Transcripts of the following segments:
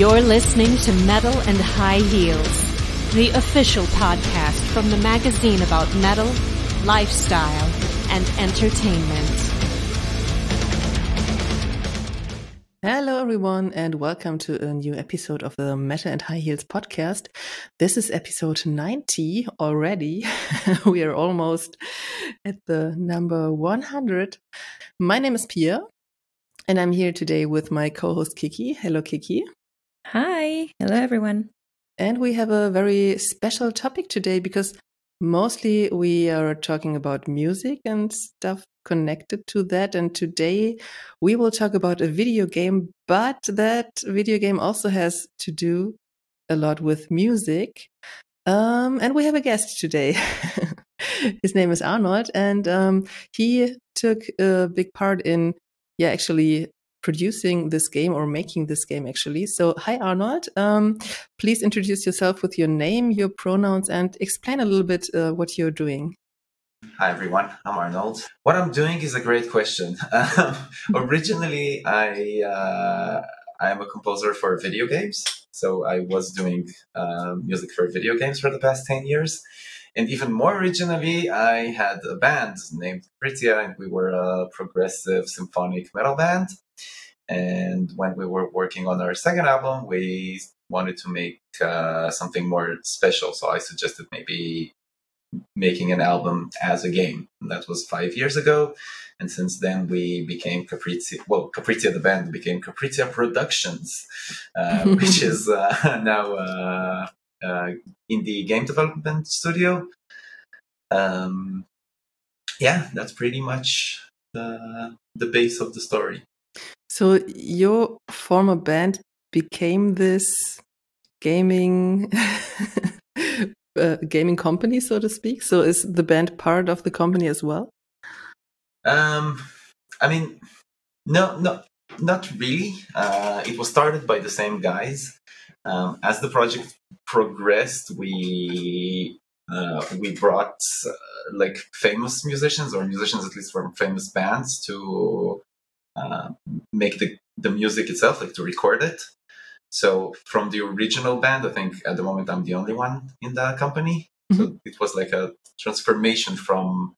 You're listening to Metal and High Heels, the official podcast from the magazine about metal, lifestyle, and entertainment. Hello, everyone, and welcome to a new episode of the Metal and High Heels podcast. This is episode 90 already. we are almost at the number 100. My name is Pia, and I'm here today with my co host Kiki. Hello, Kiki. Hi. Hello, everyone. And we have a very special topic today because mostly we are talking about music and stuff connected to that. And today we will talk about a video game, but that video game also has to do a lot with music. Um, and we have a guest today. His name is Arnold, and um, he took a big part in, yeah, actually producing this game or making this game actually. So, hi Arnold. Um, please introduce yourself with your name, your pronouns, and explain a little bit uh, what you're doing. Hi everyone, I'm Arnold. What I'm doing is a great question. Um, originally, I uh, I'm a composer for video games, so I was doing uh, music for video games for the past ten years. And even more originally, I had a band named Capricia, and we were a progressive symphonic metal band. And when we were working on our second album, we wanted to make uh, something more special. So I suggested maybe making an album as a game. And that was five years ago. And since then, we became Capricia. Well, Capricia, the band, became Capricia Productions, uh, which is uh, now uh, uh, indie game development studio. Um, yeah, that's pretty much the the base of the story. So your former band became this gaming uh, gaming company, so to speak. So is the band part of the company as well? Um, I mean, no, no, not really. Uh, it was started by the same guys. Um, as the project progressed, we uh, we brought uh, like famous musicians or musicians at least from famous bands to uh, make the, the music itself, like to record it. So from the original band, I think at the moment I'm the only one in the company. Mm-hmm. So it was like a transformation from,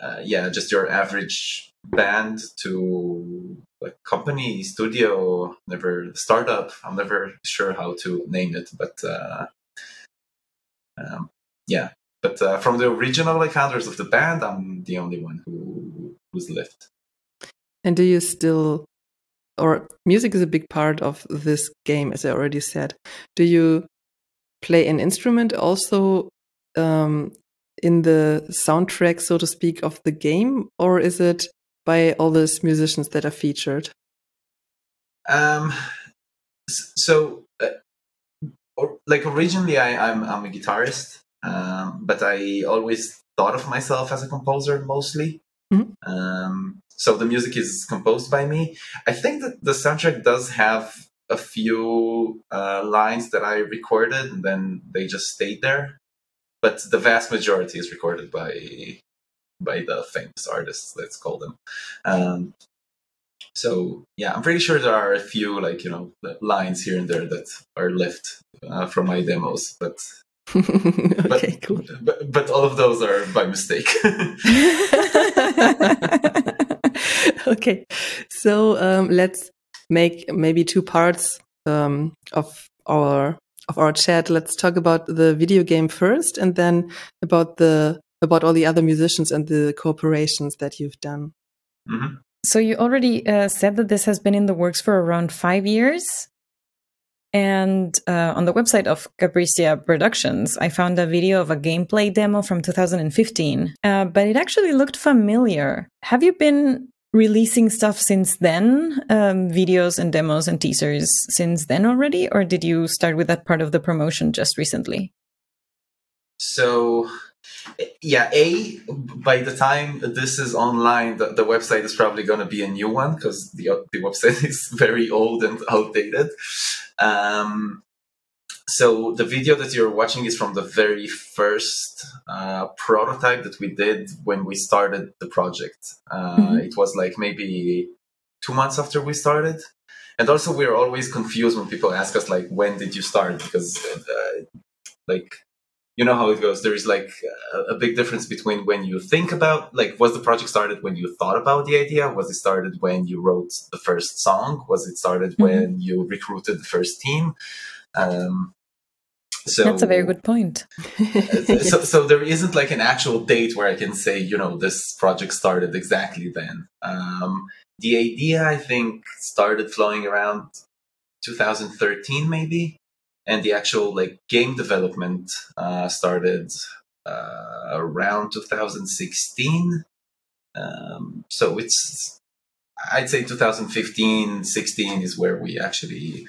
uh, yeah, just your average band to a company, studio, never startup. I'm never sure how to name it, but uh, um, yeah. But uh, from the original like founders of the band, I'm the only one who who's left. And do you still, or music is a big part of this game, as I already said. Do you play an instrument also um, in the soundtrack, so to speak, of the game, or is it by all these musicians that are featured? Um, so, uh, or, like originally, I, I'm I'm a guitarist, um, but I always thought of myself as a composer mostly. Mm -hmm. um, so the music is composed by me. I think that the soundtrack does have a few uh, lines that I recorded and then they just stayed there. But the vast majority is recorded by by the famous artists, let's call them. Um, so yeah, I'm pretty sure there are a few like you know lines here and there that are left uh, from my demos, but okay, but, cool. But, but all of those are by mistake. okay, so um, let's make maybe two parts um, of our of our chat. Let's talk about the video game first, and then about the about all the other musicians and the cooperations that you've done. Mm -hmm. So you already uh, said that this has been in the works for around five years. And uh, on the website of Capricia Productions, I found a video of a gameplay demo from 2015, uh, but it actually looked familiar. Have you been releasing stuff since then, um, videos and demos and teasers since then already, or did you start with that part of the promotion just recently? So, yeah, a by the time this is online, the, the website is probably going to be a new one because the the website is very old and outdated. Um, so the video that you're watching is from the very first uh, prototype that we did when we started the project. Uh, mm-hmm. It was like maybe two months after we started, and also we're always confused when people ask us like when did you start because uh, like you know how it goes there is like a, a, big difference between when you think about like was the project started when you thought about the idea was it started when you wrote the first song was it started mm-hmm. when you recruited the first team um, so that's a very good point. so, so there isn't like an actual date where I can say, you know, this project started exactly then. Um, the idea, I think, started flowing around 2013, maybe, and the actual like game development uh, started uh, around 2016. Um, so it's, I'd say 2015, 16 is where we actually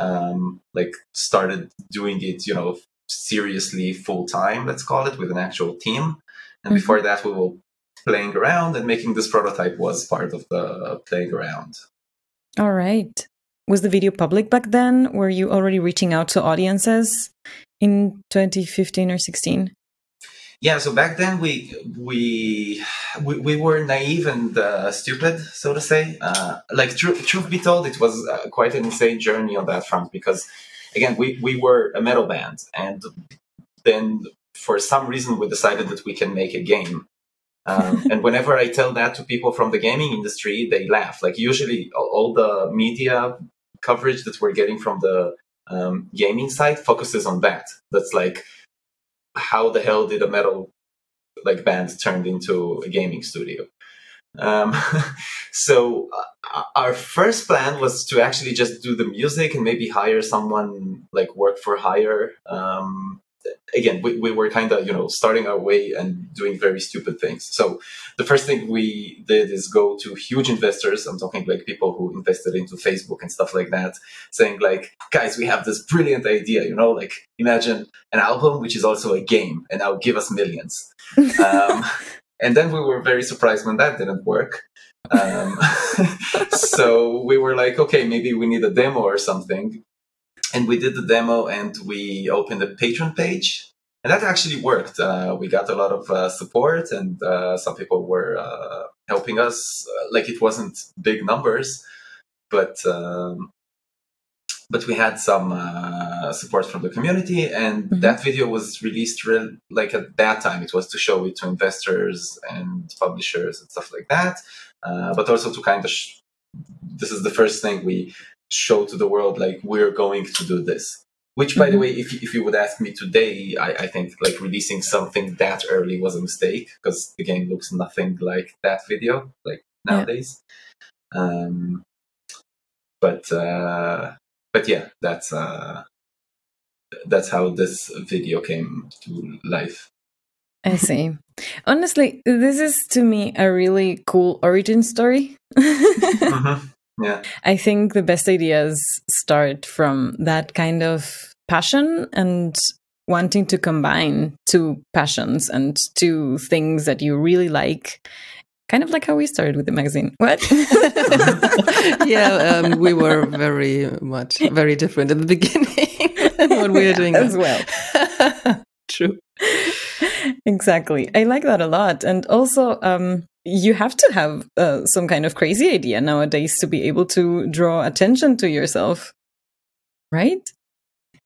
um, like started doing it, you know, seriously full time, let's call it, with an actual team. And mm-hmm. before that, we were playing around, and making this prototype was part of the playing around. All right. Was the video public back then? Were you already reaching out to audiences in 2015 or 16? Yeah, so back then we we we, we were naive and uh, stupid, so to say. Uh, like tr- truth be told, it was uh, quite an insane journey on that front because, again, we we were a metal band, and then for some reason we decided that we can make a game. Um, and whenever I tell that to people from the gaming industry, they laugh. Like usually, all, all the media coverage that we're getting from the um, gaming side focuses on that. That's like how the hell did a metal like band turned into a gaming studio? Um, so uh, our first plan was to actually just do the music and maybe hire someone like work for hire um, again, we, we were kind of, you know, starting our way and doing very stupid things. So the first thing we did is go to huge investors. I'm talking like people who invested into Facebook and stuff like that, saying like, guys, we have this brilliant idea, you know, like imagine an album, which is also a game and now give us millions. um, and then we were very surprised when that didn't work. Um, so we were like, okay, maybe we need a demo or something and we did the demo and we opened a Patreon page. And that actually worked. Uh, we got a lot of uh, support and uh, some people were uh, helping us. Uh, like it wasn't big numbers but um, but we had some uh, support from the community and mm-hmm. that video was released real, like at that time it was to show it to investors and publishers and stuff like that. But also to kind of sh- this is the first thing we show to the world like we're going to do this which by mm-hmm. the way if, if you would ask me today I, I, think like releasing something that early was a mistake because the game looks nothing like that video like nowadays yeah. um but uh but yeah that's uh that's how this video came to life I see. Honestly, this is to me a really cool origin story. mm-hmm. Yeah. I think the best ideas start from that kind of passion and wanting to combine two passions and two things that you really like. Kind of like how we started with the magazine. What? yeah, um, we were very much very different at the beginning what we are doing as well. True. Exactly. I like that a lot. And also, um, you have to have uh, some kind of crazy idea nowadays to be able to draw attention to yourself right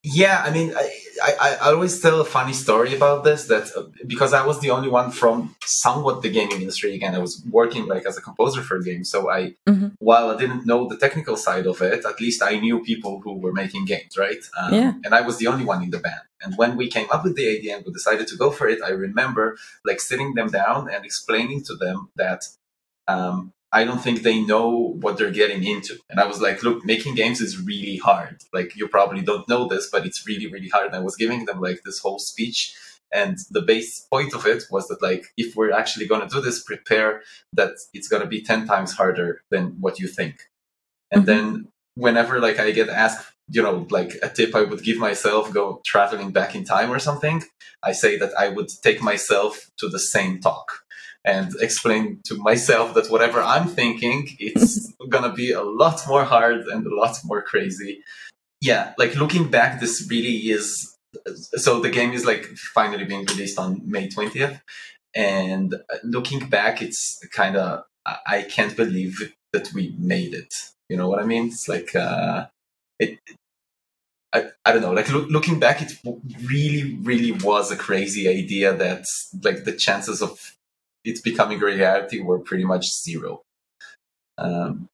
yeah i mean I, I, I always tell a funny story about this that uh, because i was the only one from somewhat the gaming industry again i was working like as a composer for games so i mm-hmm. while i didn't know the technical side of it at least i knew people who were making games right um, yeah. and i was the only one in the band and when we came up with the idea and we decided to go for it i remember like sitting them down and explaining to them that um, I don't think they know what they're getting into. And I was like, look, making games is really hard. Like, you probably don't know this, but it's really, really hard. And I was giving them like this whole speech. And the base point of it was that, like, if we're actually going to do this, prepare that it's going to be 10 times harder than what you think. And mm-hmm. then whenever, like, I get asked, you know, like a tip I would give myself go traveling back in time or something, I say that I would take myself to the same talk and explain to myself that whatever I'm thinking, it's gonna be a lot more hard and a lot more crazy. Yeah, like looking back, this really is. So the game is like finally being released on May 20th. And looking back, it's kind of, I can't believe that we made it. You know what I mean? It's like uh, it. I, I don't know. Like look, looking back, it really, really was a crazy idea that like the chances of it becoming a reality were pretty much zero. Um,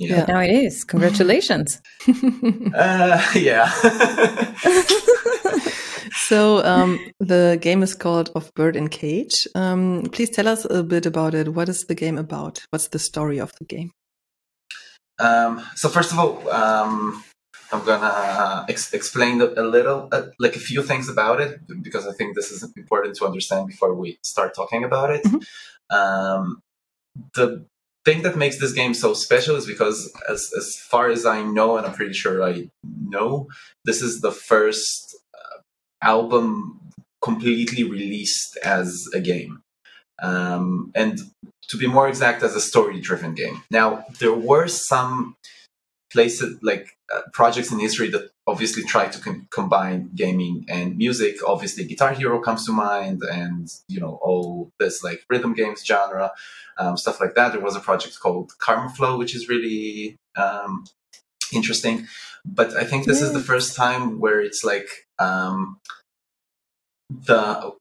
yeah. Now it is. Congratulations. uh, yeah. so um, the game is called Of Bird and Cage. Um, please tell us a bit about it. What is the game about? What's the story of the game? Um, so first of all, um, I'm gonna ex- explain a little, uh, like a few things about it, because I think this is important to understand before we start talking about it. Mm-hmm. Um, the thing that makes this game so special is because as as far as I know, and I'm pretty sure I know, this is the first uh, album completely released as a game. Um, and to be more exact, as a story-driven game. Now, there were some places like uh, projects in history that obviously try to com- combine gaming and music. Obviously, Guitar Hero comes to mind, and you know all this like rhythm games genre, um, stuff like that. There was a project called Karmaflow, which is really um, interesting. But I think this yeah. is the first time where it's like um, the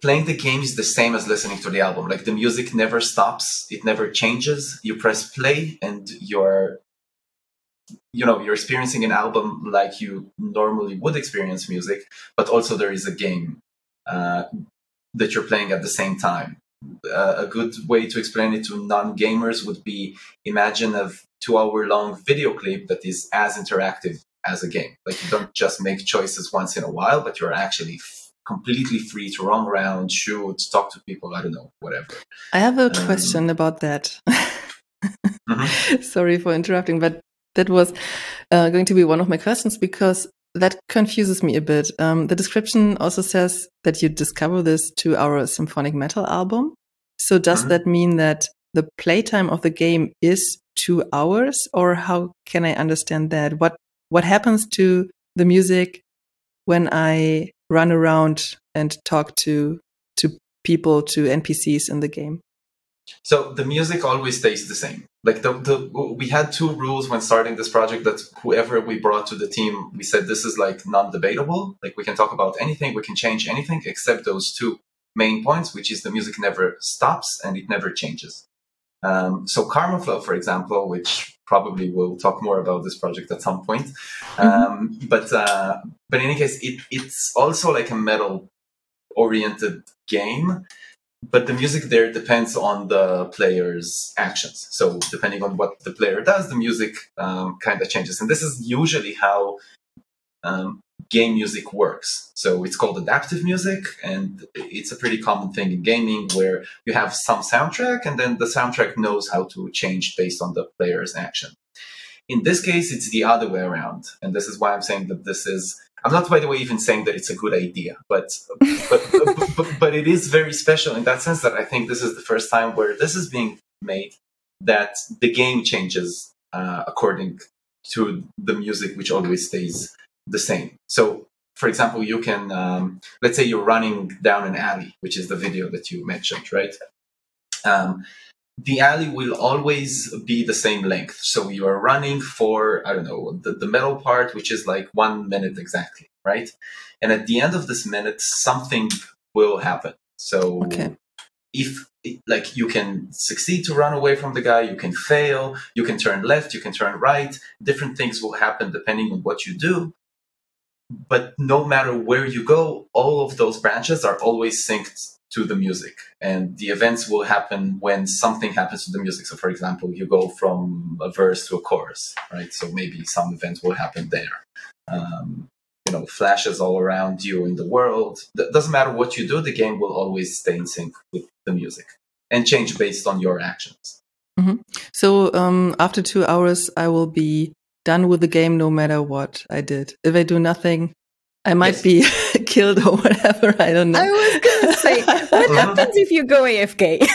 playing the game is the same as listening to the album. Like the music never stops, it never changes. You press play and you're you know you're experiencing an album like you normally would experience music but also there is a game uh, that you're playing at the same time. Uh, a good way to explain it to non-gamers would be imagine a two hour long video clip that is as interactive as a game. Like you don't just make choices once in a while but you're actually f- completely free to roam around shoot talk to people i don't know whatever. I have a um, question about that. Mm-hmm. sorry for interrupting but that was uh, going to be one of my questions because that confuses me a bit. Um, the description also says that you discover this to our symphonic metal album. So does mm -hmm. that mean that the playtime of the game is two hours, or how can I understand that? What what happens to the music when I run around and talk to to people, to NPCs in the game? So the music always stays the same. Like the, the we had two rules when starting this project that whoever we brought to the team, we said this is like non-debatable. Like we can talk about anything, we can change anything except those two main points, which is the music never stops and it never changes. Um, so Karmaflow, for example, which probably we'll talk more about this project at some point. Mm-hmm. Um, but uh, but in any case, it, it's also like a metal oriented game but the music there depends on the player's actions. So depending on what the player does, the music um, kind of changes. And this is usually how um, game music works. So it's called adaptive music, and it's a pretty common thing in gaming where you have some soundtrack, and then the soundtrack knows how to change based on the player's action. In this case, it's the other way around, and this is why I'm saying that this is I'm not, by the way, even saying that it's a good idea, but but, but, but, it is very special in that sense that I think this is the first time where this is being made that the game changes uh, according to the music, which always stays the same. So, for example, you can um, let's say you're running down an alley, which is the video that you mentioned, right? Um, the alley will always be the same length. So you are running for, I don't know, the, the middle part, which is like one minute exactly, right? And at the end of this minute, something will happen. So okay. if like you can succeed to run away from the guy, you can fail, you can turn left, you can turn right, different things will happen depending on what you do. But no matter where you go, all of those branches are always synced to the music. And the events will happen when something happens to the music. So, for example, you go from a verse to a chorus, right? So maybe some event will happen there. Um, you know, flashes all around you in the world. It doesn't matter what you do, the game will always stay in sync with the music and change based on your actions. Mm-hmm. So, um, after two hours, I will be done with the game no matter what I did. If I do nothing, I might yes. be killed or whatever. I don't know. I was going to say, what happens if you go AFK?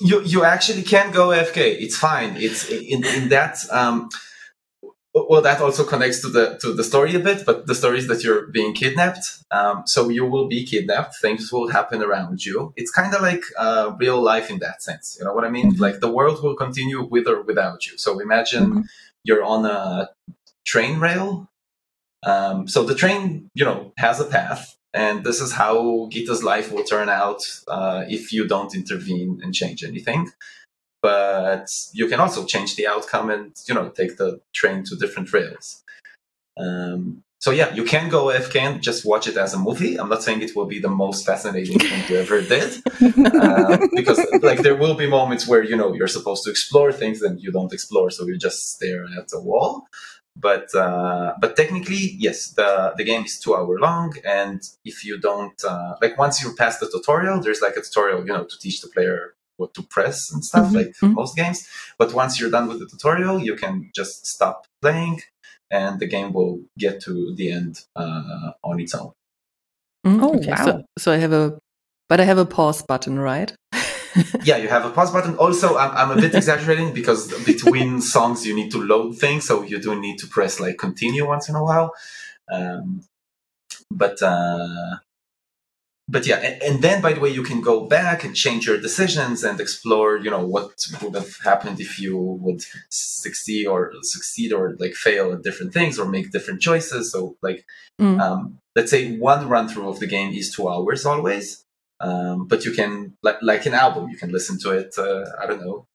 you you actually can go AFK. It's fine. It's in in that. Um, well, that also connects to the to the story a bit, but the story is that you're being kidnapped. Um, so you will be kidnapped. Things will happen around you. It's kind of like uh, real life in that sense. You know what I mean? Mm-hmm. Like the world will continue with or without you. So imagine mm-hmm. you're on a train rail. Um, so the train, you know, has a path, and this is how Gita's life will turn out uh, if you don't intervene and change anything but you can also change the outcome and you know take the train to different rails. Um, so yeah, you can go AFK and just watch it as a movie. I'm not saying it will be the most fascinating thing you ever did, um, because like there will be moments where you know you're supposed to explore things and you don't explore, so you just stare at a wall. But uh, but technically, yes, the the game is two hour long, and if you don't uh, like once you pass the tutorial, there's like a tutorial, you know, to teach the player what to press and stuff mm-hmm. like mm-hmm. most games but once you're done with the tutorial you can just stop playing and the game will get to the end uh, on its own mm, oh okay. wow so, so i have a but i have a pause button right yeah you have a pause button also I'm, I'm a bit exaggerating because between songs you need to load things so you do need to press like continue once in a while um, but uh, but yeah, and, and, then by the way, you can go back and change your decisions and explore, you know, what would have happened if you would succeed or succeed or like fail at different things or make different choices. So like, mm. um, let's say one run through of the game is two hours always, um, but you can like like an album, you can listen to it. Uh, I don't know,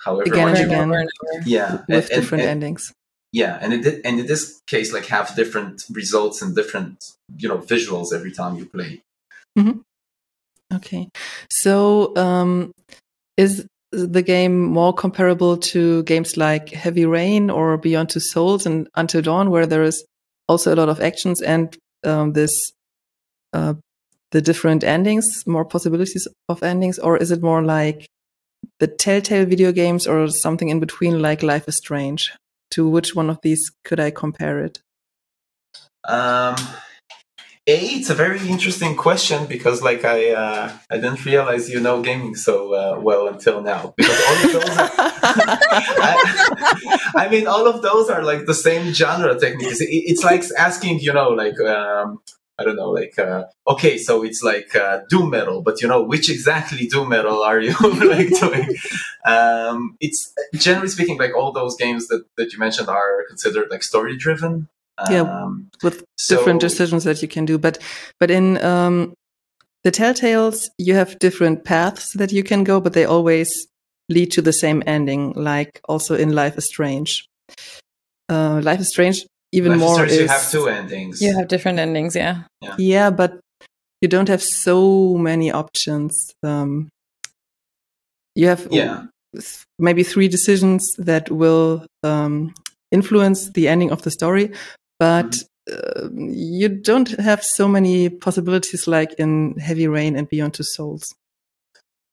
however again and again, yeah, with and, different and, endings yeah and it did, and in this case like have different results and different you know visuals every time you play Mm-hmm. Okay. So, um, is the game more comparable to games like Heavy Rain or Beyond Two Souls and Until Dawn, where there is also a lot of actions and um, this uh, the different endings, more possibilities of endings, or is it more like the Telltale video games or something in between, like Life is Strange? To which one of these could I compare it? Um, a, it's a very interesting question because, like, I uh, I didn't realize you know gaming so uh, well until now. Because all of those, are, I, I, mean, all of those are like the same genre techniques. It, it's like asking, you know, like um, I don't know, like uh, okay, so it's like uh, doom metal, but you know, which exactly doom metal are you like doing? Um, it's generally speaking, like all those games that that you mentioned are considered like story driven yeah, um, with so, different decisions that you can do. But but in um, the Telltales, you have different paths that you can go, but they always lead to the same ending. Like also in Life is Strange. Uh, Life is Strange even Life more. Is, is, you have two endings. You have different endings, yeah. Yeah, yeah but you don't have so many options. Um, you have yeah. maybe three decisions that will um, influence the ending of the story, but uh, you don't have so many possibilities like in Heavy Rain and Beyond Two Souls.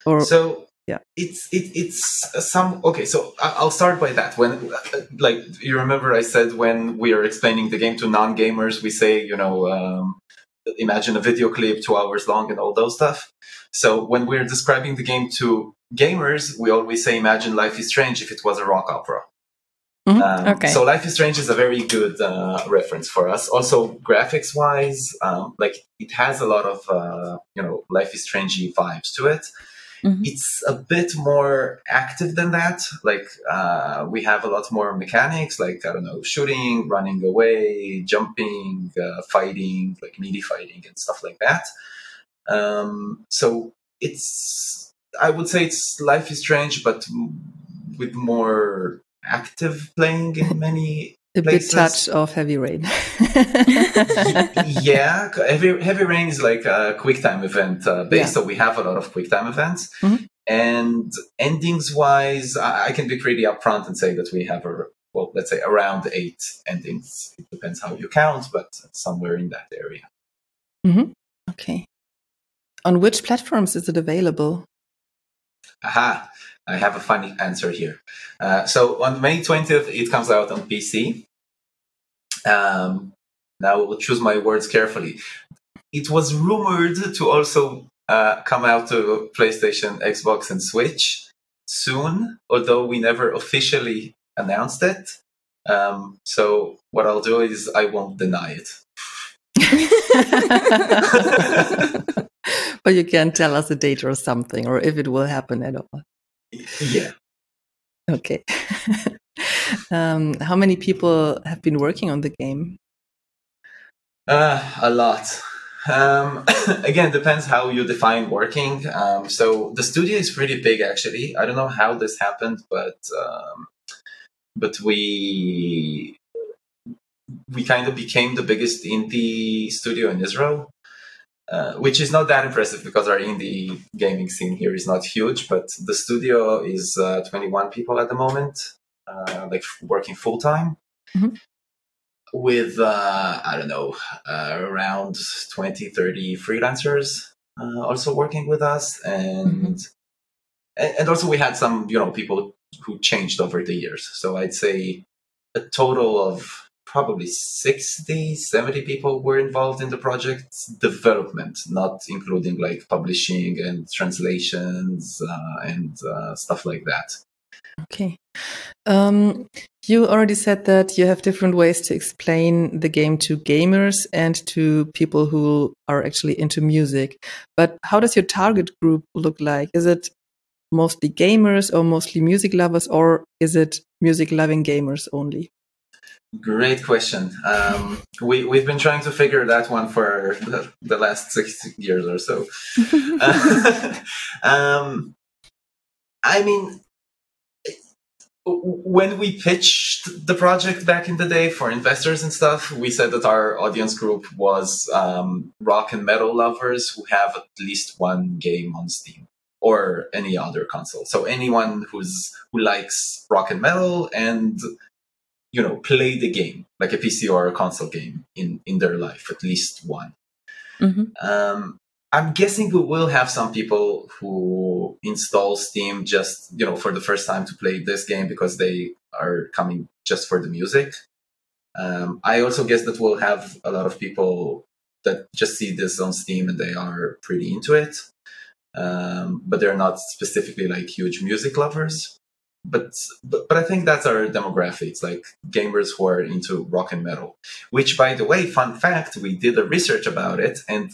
Or so yeah, it's it, it's some okay. So I'll start by that. When like you remember, I said when we are explaining the game to non gamers, we say you know. Um, imagine a video clip two hours long and all those stuff so when we're describing the game to gamers we always say imagine life is strange if it was a rock opera Mm-hmm. Um, okay. So Life is Strange is a very good uh, reference for us. Also, graphics wise, um, like it has a lot of uh, you know Life is Strange vibes to it. Mm-hmm. It's a bit more active than that. Like uh, we have a lot more mechanics, like I don't know, shooting, running away, jumping, uh, fighting, like melee fighting and stuff like that. Um, so it's I would say it's Life is Strange, but with more active playing in many a places. bit touch of heavy rain. yeah, heavy heavy rain is like a quick time event uh, based, yeah. so we have a lot of quick time events. Mm-hmm. And endings wise, I, I, can be pretty upfront and say that we have a well, let's say around eight endings. It depends how you count, but somewhere in that area. Mm-hmm. Okay. On which platforms is it available? Aha. I have a funny answer here. Uh, so on May 20th, it comes out on PC. Um, now I will choose my words carefully. It was rumored to also uh, come out to PlayStation, Xbox, and Switch soon, although we never officially announced it. Um, so what I'll do is I won't deny it. but you can tell us a date or something, or if it will happen at all. Yeah. Okay. um, how many people have been working on the game? Uh, a lot. Um, again, depends how you define working. Um, so the studio is pretty big, actually. I don't know how this happened, but um, but we we kind of became the biggest indie studio in Israel, uh, which is not that impressive because our indie gaming scene here is not huge. But the studio is uh, 21 people at the moment, uh, like working full time. Mm-hmm. With uh, I don't know uh, around 20, 30 freelancers uh, also working with us, and mm-hmm. and also we had some you know people who changed over the years. So I'd say a total of probably 60, 70 people were involved in the project development, not including like publishing and translations uh, and uh, stuff like that. Okay. Um, you already said that you have different ways to explain the game to gamers and to people who are actually into music. But how does your target group look like? Is it mostly gamers or mostly music lovers, or is it music loving gamers only? Great question. Um, we we've been trying to figure that one for the, the last six years or so. um, I mean, when we pitched the project back in the day for investors and stuff, we said that our audience group was um, rock and metal lovers who have at least one game on Steam or any other console. So anyone who's who likes rock and metal and you know play the game like a pc or a console game in in their life at least one. Mm-hmm. um, i'm guessing we will have some people who install steam just you know for the first time to play this game because they are coming just for the music. Um, i also guess that we'll have a lot of people that just see this on steam and they are pretty into it. Um, but they're not specifically like huge music lovers but, but but I think that's our demographics, like gamers who are into rock and metal. Which, by the way, fun fact, we did a research about it, and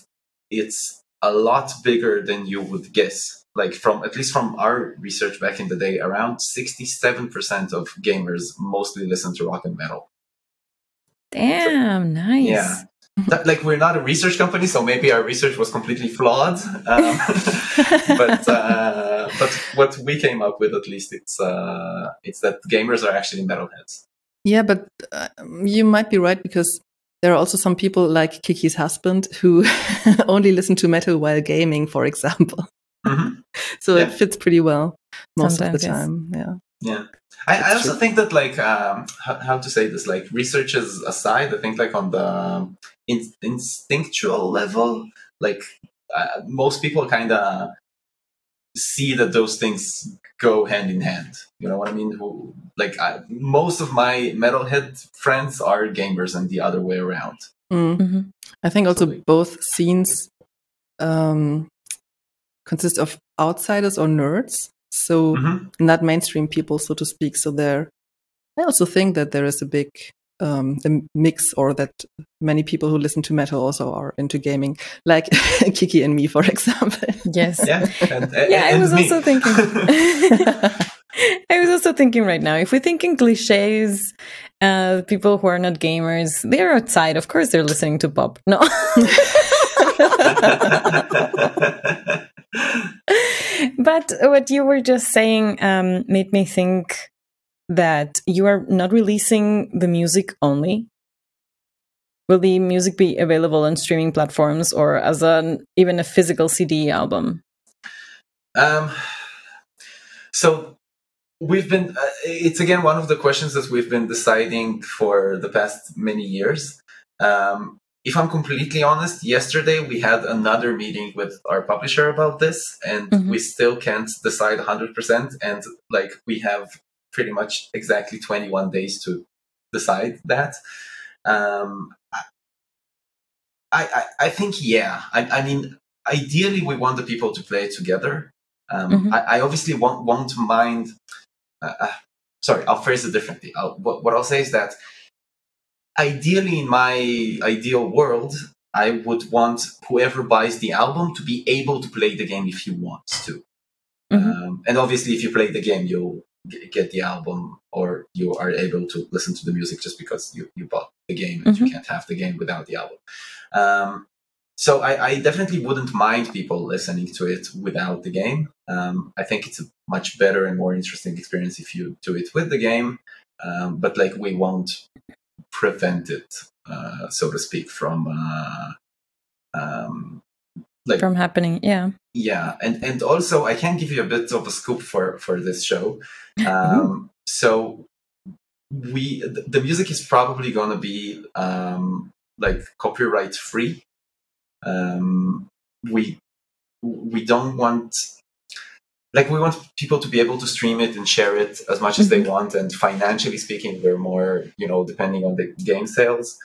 it's a lot bigger than you would guess. Like from at least from our research back in the day, around sixty-seven percent of gamers mostly listen to rock and metal. Damn, so, nice. Yeah, that, like we're not a research company, so maybe our research was completely flawed. Um, but uh, but what we came up with, at least, it's uh, it's that gamers are actually metalheads. Yeah, but uh, you might be right because there are also some people like Kiki's husband who only listen to metal while gaming, for example. Mm-hmm. so yeah. it fits pretty well most Sometimes, of the time. Yes. Yeah. Yeah. I, I, also true. think that like um, how, how, to say this like researchers aside, I think like on the in, instinctual level, like uh, most people kind of see that those things go hand in hand. You know what I mean? Who, like I, most of my metalhead friends are gamers, and the other way around. Mm. Mm-hmm. I think also so, like, both scenes um, consist of outsiders or nerds, so mm-hmm. not mainstream people, so to speak. So there, I also think that there is a big um, a mix or that many people who listen to metal also are into gaming, like Kiki and me, for example. Yes. Yeah. And, and, yeah, I was me. also thinking. I was also thinking right now, if we think in cliches, uh, people who are not gamers, they're outside. Of course, they're listening to pop. No. but what you were just saying um, made me think that you are not releasing the music only? Will the music be available on streaming platforms or as an even a physical CD album? Um, so we've been. Uh, it's again one of the questions that we've been deciding for the past many years. Um, if I'm completely honest, yesterday we had another meeting with our publisher about this, and mm-hmm. we still can't decide 100%. And like we have pretty much exactly 21 days to decide that. Um, I, I, I think, yeah. I, I mean, ideally, we want the people to play together. Um, mm-hmm. I, I, obviously won't, won't mind. Uh, uh sorry, I'll phrase it differently. I'll, what, what I'll say is that ideally, in my ideal world, I would want whoever buys the album to be able to play the game if he wants to. Mhm. Um, and obviously, if you play the game, you'll g- get the album or you are able to listen to the music just because you, you bought the game and you can't have the game without the album. Um, so I, I definitely wouldn't mind people listening to it without the game. Um, I think it's a much better and more interesting experience if you do it with the game. Um, but like we won't prevent it, uh, so to speak, from uh, um, like From happening, yeah. yeah and and also i can give you a bit of a scoop for for this show. Um so we the music is probably to be um like copyright free. Um we we don't want like we want people to be able to stream it and share it as much as they want and financially speaking we're more you know depending on the game sales.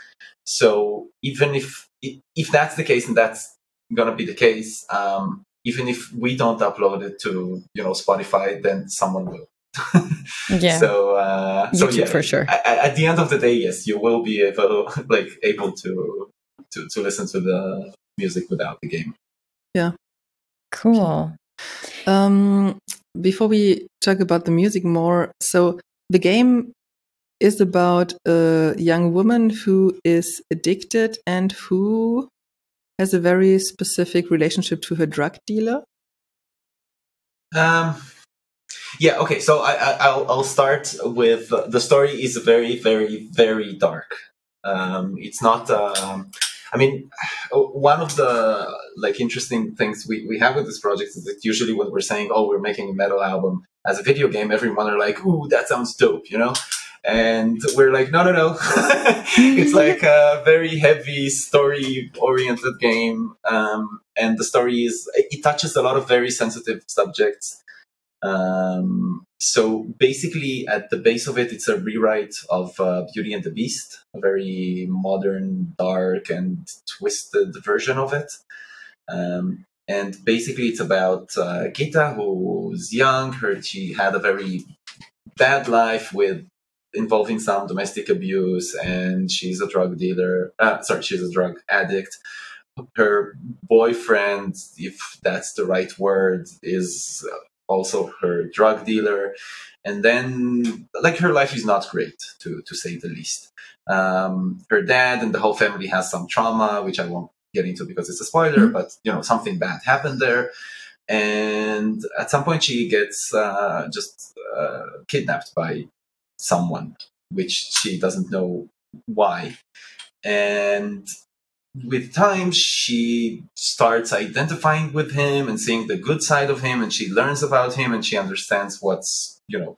So even if if that's the case and that's going to be the case um even if we don't upload it to you know spotify then someone will Yeah. so uh so YouTube yeah for sure. a- a- at the end of the day yes you will be able like able to to, to listen to the music without the game Yeah. Cool. Um, before we talk about the music more, so the game is about a young woman who is addicted and who has a very specific relationship to her drug dealer. Um, yeah. Okay. So I, I I'll I'll start with uh, the story is very very very dark. Um, it's not. Um, I mean, one of the like interesting things we, we have with this project is that usually when we're saying, "Oh, we're making a metal album as a video game," everyone are like, "Ooh, that sounds dope," you know. And we're like, no, no, no. it's like a very heavy story-oriented game, um, and the story is it touches a lot of very sensitive subjects. Um, so basically, at the base of it, it's a rewrite of uh, Beauty and the Beast, a very modern, dark, and twisted version of it. Um, and basically, it's about uh, Gita, who's young. Her she had a very bad life with involving some domestic abuse, and she's a drug dealer. Uh, sorry, she's a drug addict. Her boyfriend, if that's the right word, is also her drug dealer and then like her life is not great to to say the least um, her dad and the whole family has some trauma which i won't get into because it's a spoiler but you know something bad happened there and at some point she gets uh, just uh, kidnapped by someone which she doesn't know why. And with time she starts identifying with him and seeing the good side of him and she learns about him and she understands what's you know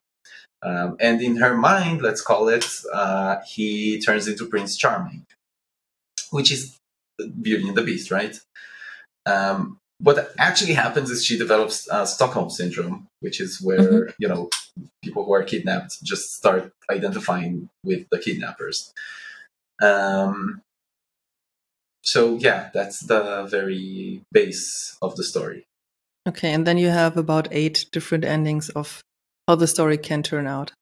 um, and in her mind let's call it uh, he turns into prince charming which is beauty and the beast right? Um, what actually happens is she develops uh, stockholm syndrome which is where Mhm. you know people who are kidnapped just start identifying with the kidnappers um, so yeah that's the very base of the story Okay, and then you have about eight different endings of how the story can turn out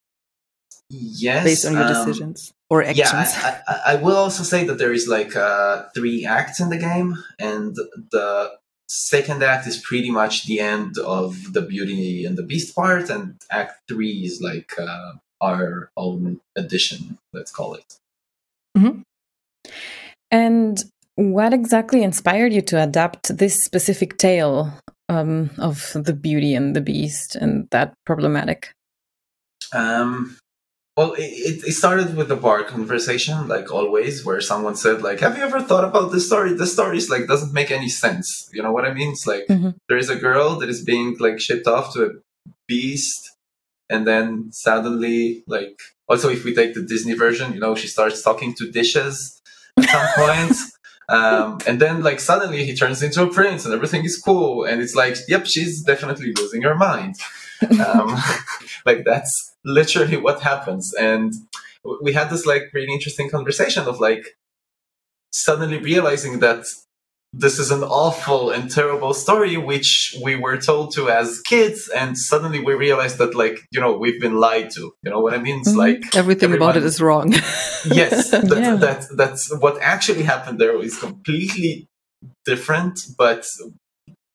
yes based on your um, decisions or actions. yeah I, I, I will also say that there is like uh, three acts in the game and the second act is pretty much the end of the beauty and the beast part and act three is like uh, our own addition let's call it And what exactly inspired you to adapt this specific tale um, of the Beauty and the Beast and that problematic? Um, well, it, it started with a bar conversation, like always, where someone said, like, "Have you ever thought about this story? This story is like doesn't make any sense." You know what I mean? It's like Mhm. there is a girl that is being like shipped off to a beast, and then suddenly, like, also if we take the Disney version, you know, she starts talking to dishes at some point. Um, and then like suddenly he turns into a prince and everything is cool and it's like yep she's definitely losing her mind um, like that's literally what happens and we had this like really interesting conversation of like suddenly realizing that this is an awful and terrible story which we were told to as kids and suddenly we realized that like you know we've been lied to you know what i mean it's Mhm. like Everything about it is wrong. yes that, Yeah. that, that's what actually happened there is completely different but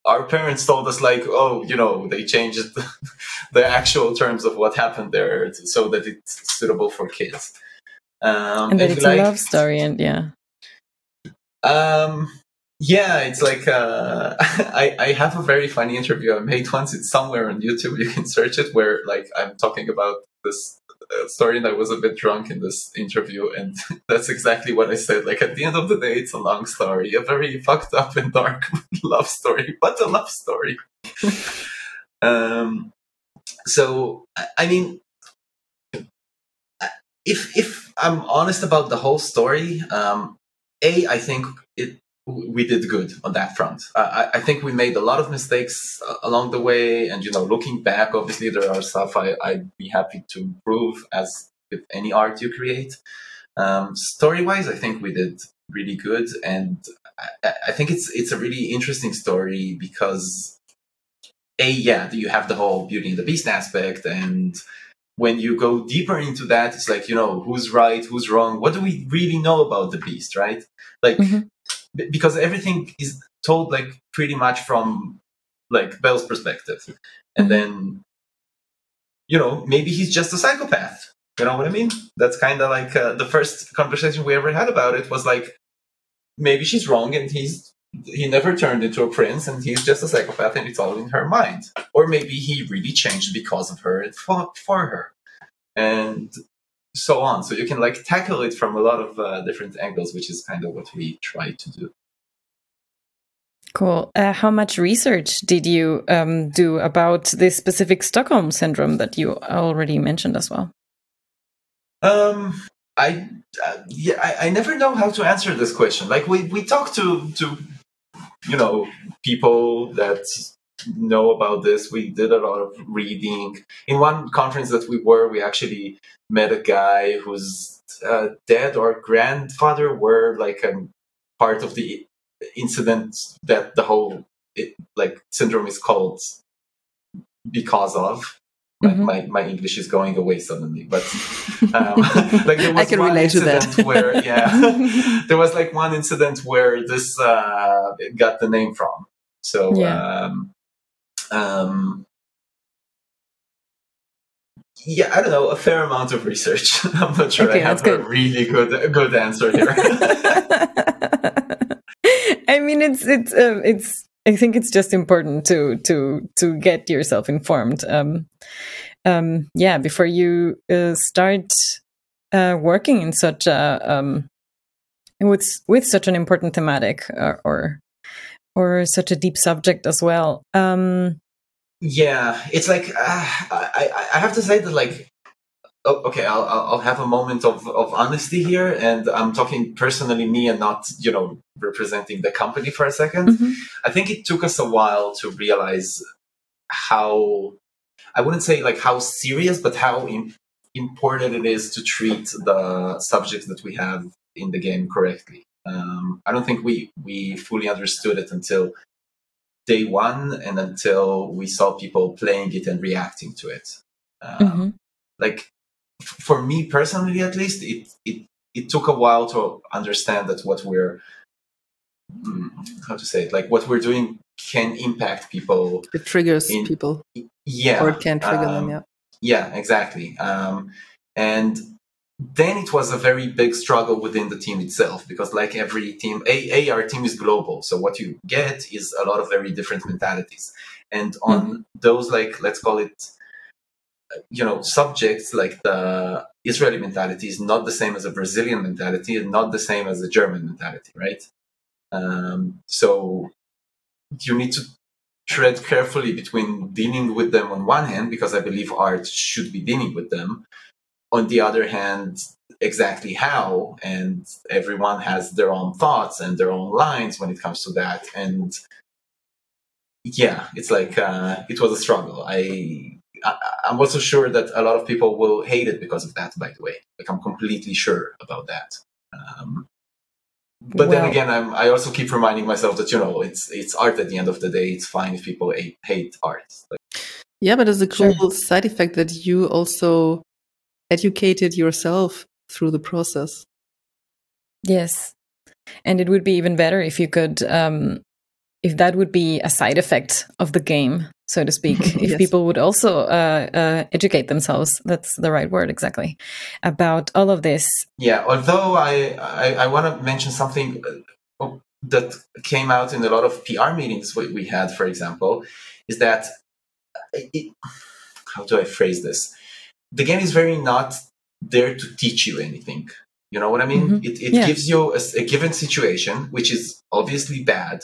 our parents told us like oh you know they changed the, the actual terms of what happened there so that it's suitable for kids um, and that it's like- a love story, and yeah. um, yeah, it's like uh, I I have a very funny interview I made once. It's somewhere on YouTube. You can search it. Where like I'm talking about this story, and I was a bit drunk in this interview, and that's exactly what I said. Like at the end of the day, it's a long story, a very fucked up and dark love story, but a love story. um, so I- mean, if if I'm honest about the whole story, um, a I think we did good on that front. I, I think we made a lot of mistakes uh, along the way, and you know, looking back, obviously there are stuff I, I'd be happy to improve as with any art you create. Um, story wise, I think we did really good, and I, I think it's it's a really interesting story because a yeah, you have the whole Beauty and the Beast aspect, and when you go deeper into that, it's like you know who's right, who's wrong. What do we really know about the Beast, right? Like Mhm. Because everything is told like pretty much from like Belle's perspective, and Mhm. then you know maybe he's just a psychopath. You know what I mean? That's kind of like uh, the first conversation we ever had about it was like maybe she's wrong and he's he never turned into a prince and he's just a psychopath and it's all in her mind or maybe he really changed because of her and for, for her and so on so you can like tackle it from a lot of uh, different angles which is kind of what we try to do Cool. Uh, how much research did you um, do about this specific Stockholm syndrome that you already mentioned as well? Um, I uh, yeah, I, I never know how to answer this question. Like we we talk to to you know people that know about this. We did a lot of reading. In one conference that we were, we actually met a guy whose uh, dad or grandfather were like a part of the incident that the whole it, like syndrome is called because of. Like Mhm. my, my English is going away suddenly, but um, like there was I can one relate to that. incident where yeah, there was like one incident where this uh, got the name from. So Yeah. um, um, yeah, I don't know, a fair amount of research. I'm not sure Okay, I have a good. really good good answer here. I mean, it's it's um, it's. I think it's just important to to to get yourself informed. Um, um, yeah, before you uh, start uh, working in such a um, with with such an important thematic or or, or such a deep subject as well. Um, Yeah, it's like uh, I, I have to say that like oh, okay I'll I'll have a moment of of honesty here, and I'm talking personally me and not you know representing the company for a 2nd mhm. I think it took us a while to realize how I wouldn't say like how serious, but how im- important it is to treat the subjects that we have in the game correctly. Um, I don't think we we fully understood it until day one and until we saw people playing it and reacting to it. Um, Mhm. Like f- for me personally, at least, it it it took a while to understand that what we're mm, how to say it, like what we're doing can impact people. It triggers In- people, Yeah, or it can trigger them. um, Yeah. yeah, exactly. Um, and then it was a very big struggle within the team itself because, like every team, a, a our team is global. So what you get is a lot of very different mentalities, and on those, like let's call it, you know, subjects like the Israeli mentality is not the same as a Brazilian mentality, and not the same as a German mentality, right? Um, so you need to tread carefully between dealing with them on one hand, because I believe art should be dealing with them. On the other hand, exactly how, and everyone has their own thoughts and their own lines when it comes to that. And yeah, it's like uh, it was a struggle. I, I I'm also sure that a lot of people will hate it because of that. By the way, like I'm completely sure about that. Um, but then again, I'm, I also keep reminding myself that you know it's it's art at the end of the day. It's fine if people hate, hate art. Like, Yeah, but it's a cool Sure. side effect that you also educated yourself through the process. Yes. And it would be even better if you could, um, if that would be a side effect of the game, so to speak. if people would also uh, uh, educate themselves, that's the right word exactly, about all of this. yeah, although I I, I want to mention something uh, that came out in a lot of PR meetings we, we had, for example, is that it, how do I phrase this? The game is very not there to teach you anything. You know what I mean? Mhm. It, it Yeah. gives you a given situation, which is obviously bad,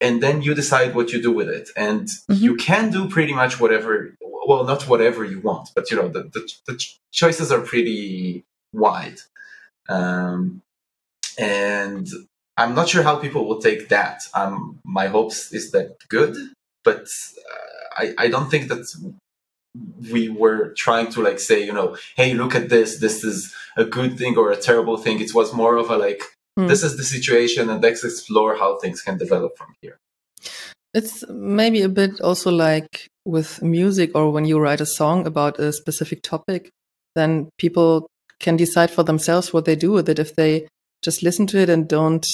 and then you decide what you do with it. And Mhm. you can do pretty much whatever, well, not whatever you want, but you know, the, the, the choices are pretty wide. Um, and I'm not sure how people will take that. Um, my hopes is that good, but uh, I, I don't think that we were trying to like say, you know, hey, look at this. This is a good thing or a terrible thing. It was more of a like, Hmm. this is the situation, and let's explore how things can develop from here. It's maybe a bit also like with music or when you write a song about a specific topic, then people can decide for themselves what they do with it. If they just listen to it and don't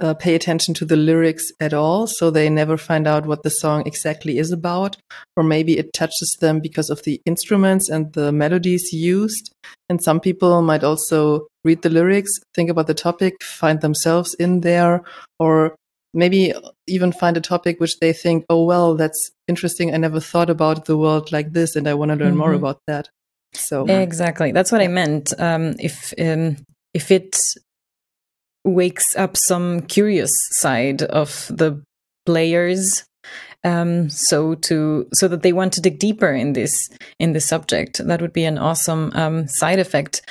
uh, pay attention to the lyrics at all, so they never find out what the song exactly is about, or maybe it touches them because of the instruments and the melodies used. And some people might also read the lyrics, think about the topic, find themselves in there, or maybe even find a topic which they think, oh, well, that's interesting. I never thought about the world like this, and I want to learn more Mhm. about that. So, Exactly. That's what I meant. Um, if um, if it wakes up some curious side of the players, um, so to so that they want to dig deeper in this in this subject, that would be an awesome um, side effect.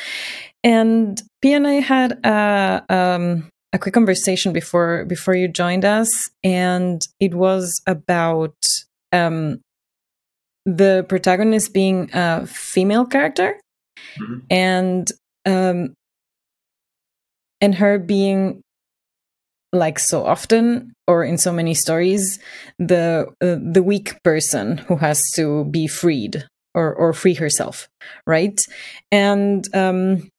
And p and I had a um, a quick conversation before before you joined us, and it was about um, the protagonist being a female character Mhm. and um and her being like so often or in so many stories the uh, the weak person who has to be freed or or free herself right? And um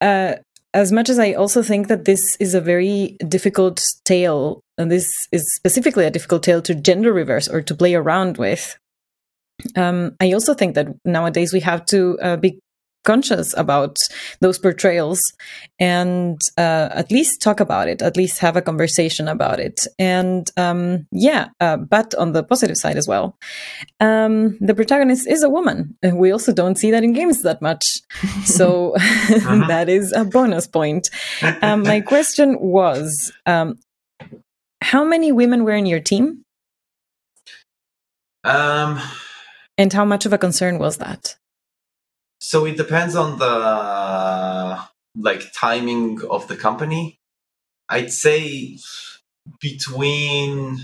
uh as much as I also think that this is a very difficult tale, and this is specifically a difficult tale to gender reverse or to play around with, um, I also think that nowadays we have to uh, be conscious about those portrayals and uh, at least talk about it, at least have a conversation about it. And um, yeah, uh, but on the positive side as well, um, the protagonist is a woman. And We also don't see that in games that much. So that is a bonus point. Um, my question was um, how many women were in your team? Um, And how much of a concern was that? So it depends on the like timing of the company. I'd say between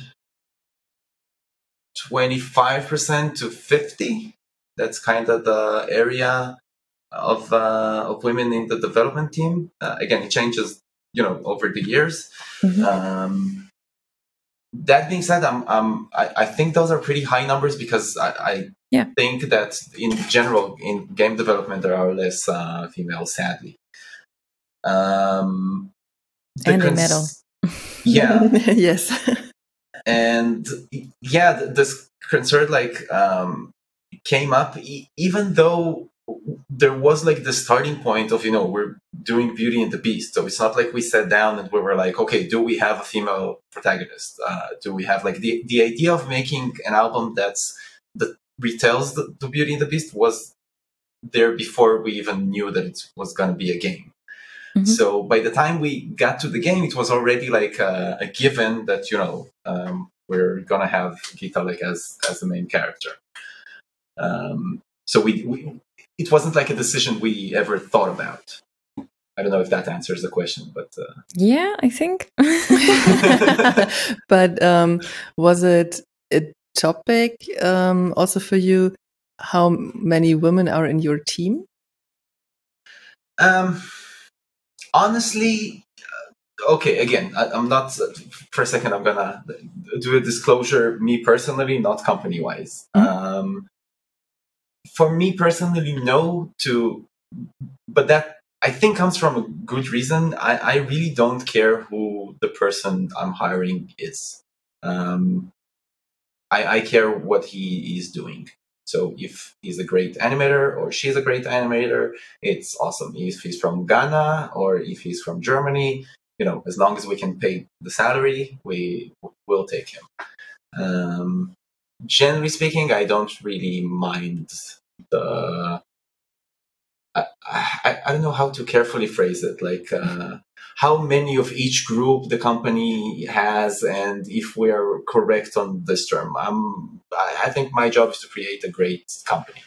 25% to 50 that's kind of the area of uh, of women in the development team uh, again it changes you know over the years Mhm. um, that being said I'm, um, I, I think those are pretty high numbers because I, I Yeah. think that in general in game development there are less uh, females sadly um, the And cons- metal. yeah yes. and yeah this concern like um came up e- even though there was like the starting point of you know we're doing beauty and the beast so it's not like we sat down and we were like okay do we have a female protagonist uh, do we have like the the idea of making an album that's that retells the, the beauty and the beast was there before we even knew that it was going to be a game Mhm. so by the time we got to the game, it was already like a, a given that you know um, we're gonna have Gita like as as the main character. Um, so we, we it wasn't like a decision we ever thought about. I don't know if that answers the question, but uh, Yeah, I think. but um, was it a topic um, also for you? How many women are in your team? Um, honestly, uh, okay, again, I, am not for a second. I'm gonna do a disclosure. Me personally, not company wise. Mm-hmm. Um, for me personally, no. To, but that I think comes from a good reason. I, I really don't care who the person I'm hiring is. Um, I, I care what he is doing. So if he's a great animator or she's a great animator, it's awesome. If he's from Ghana or if he's from Germany, you know, as long as we can pay the salary, we will take him. Um, generally speaking, I don't really mind the. I, I, I don't know how to carefully phrase it. Like, uh, how many of each group the company has and if we are correct on this term. I'm, I think my job is to create a great company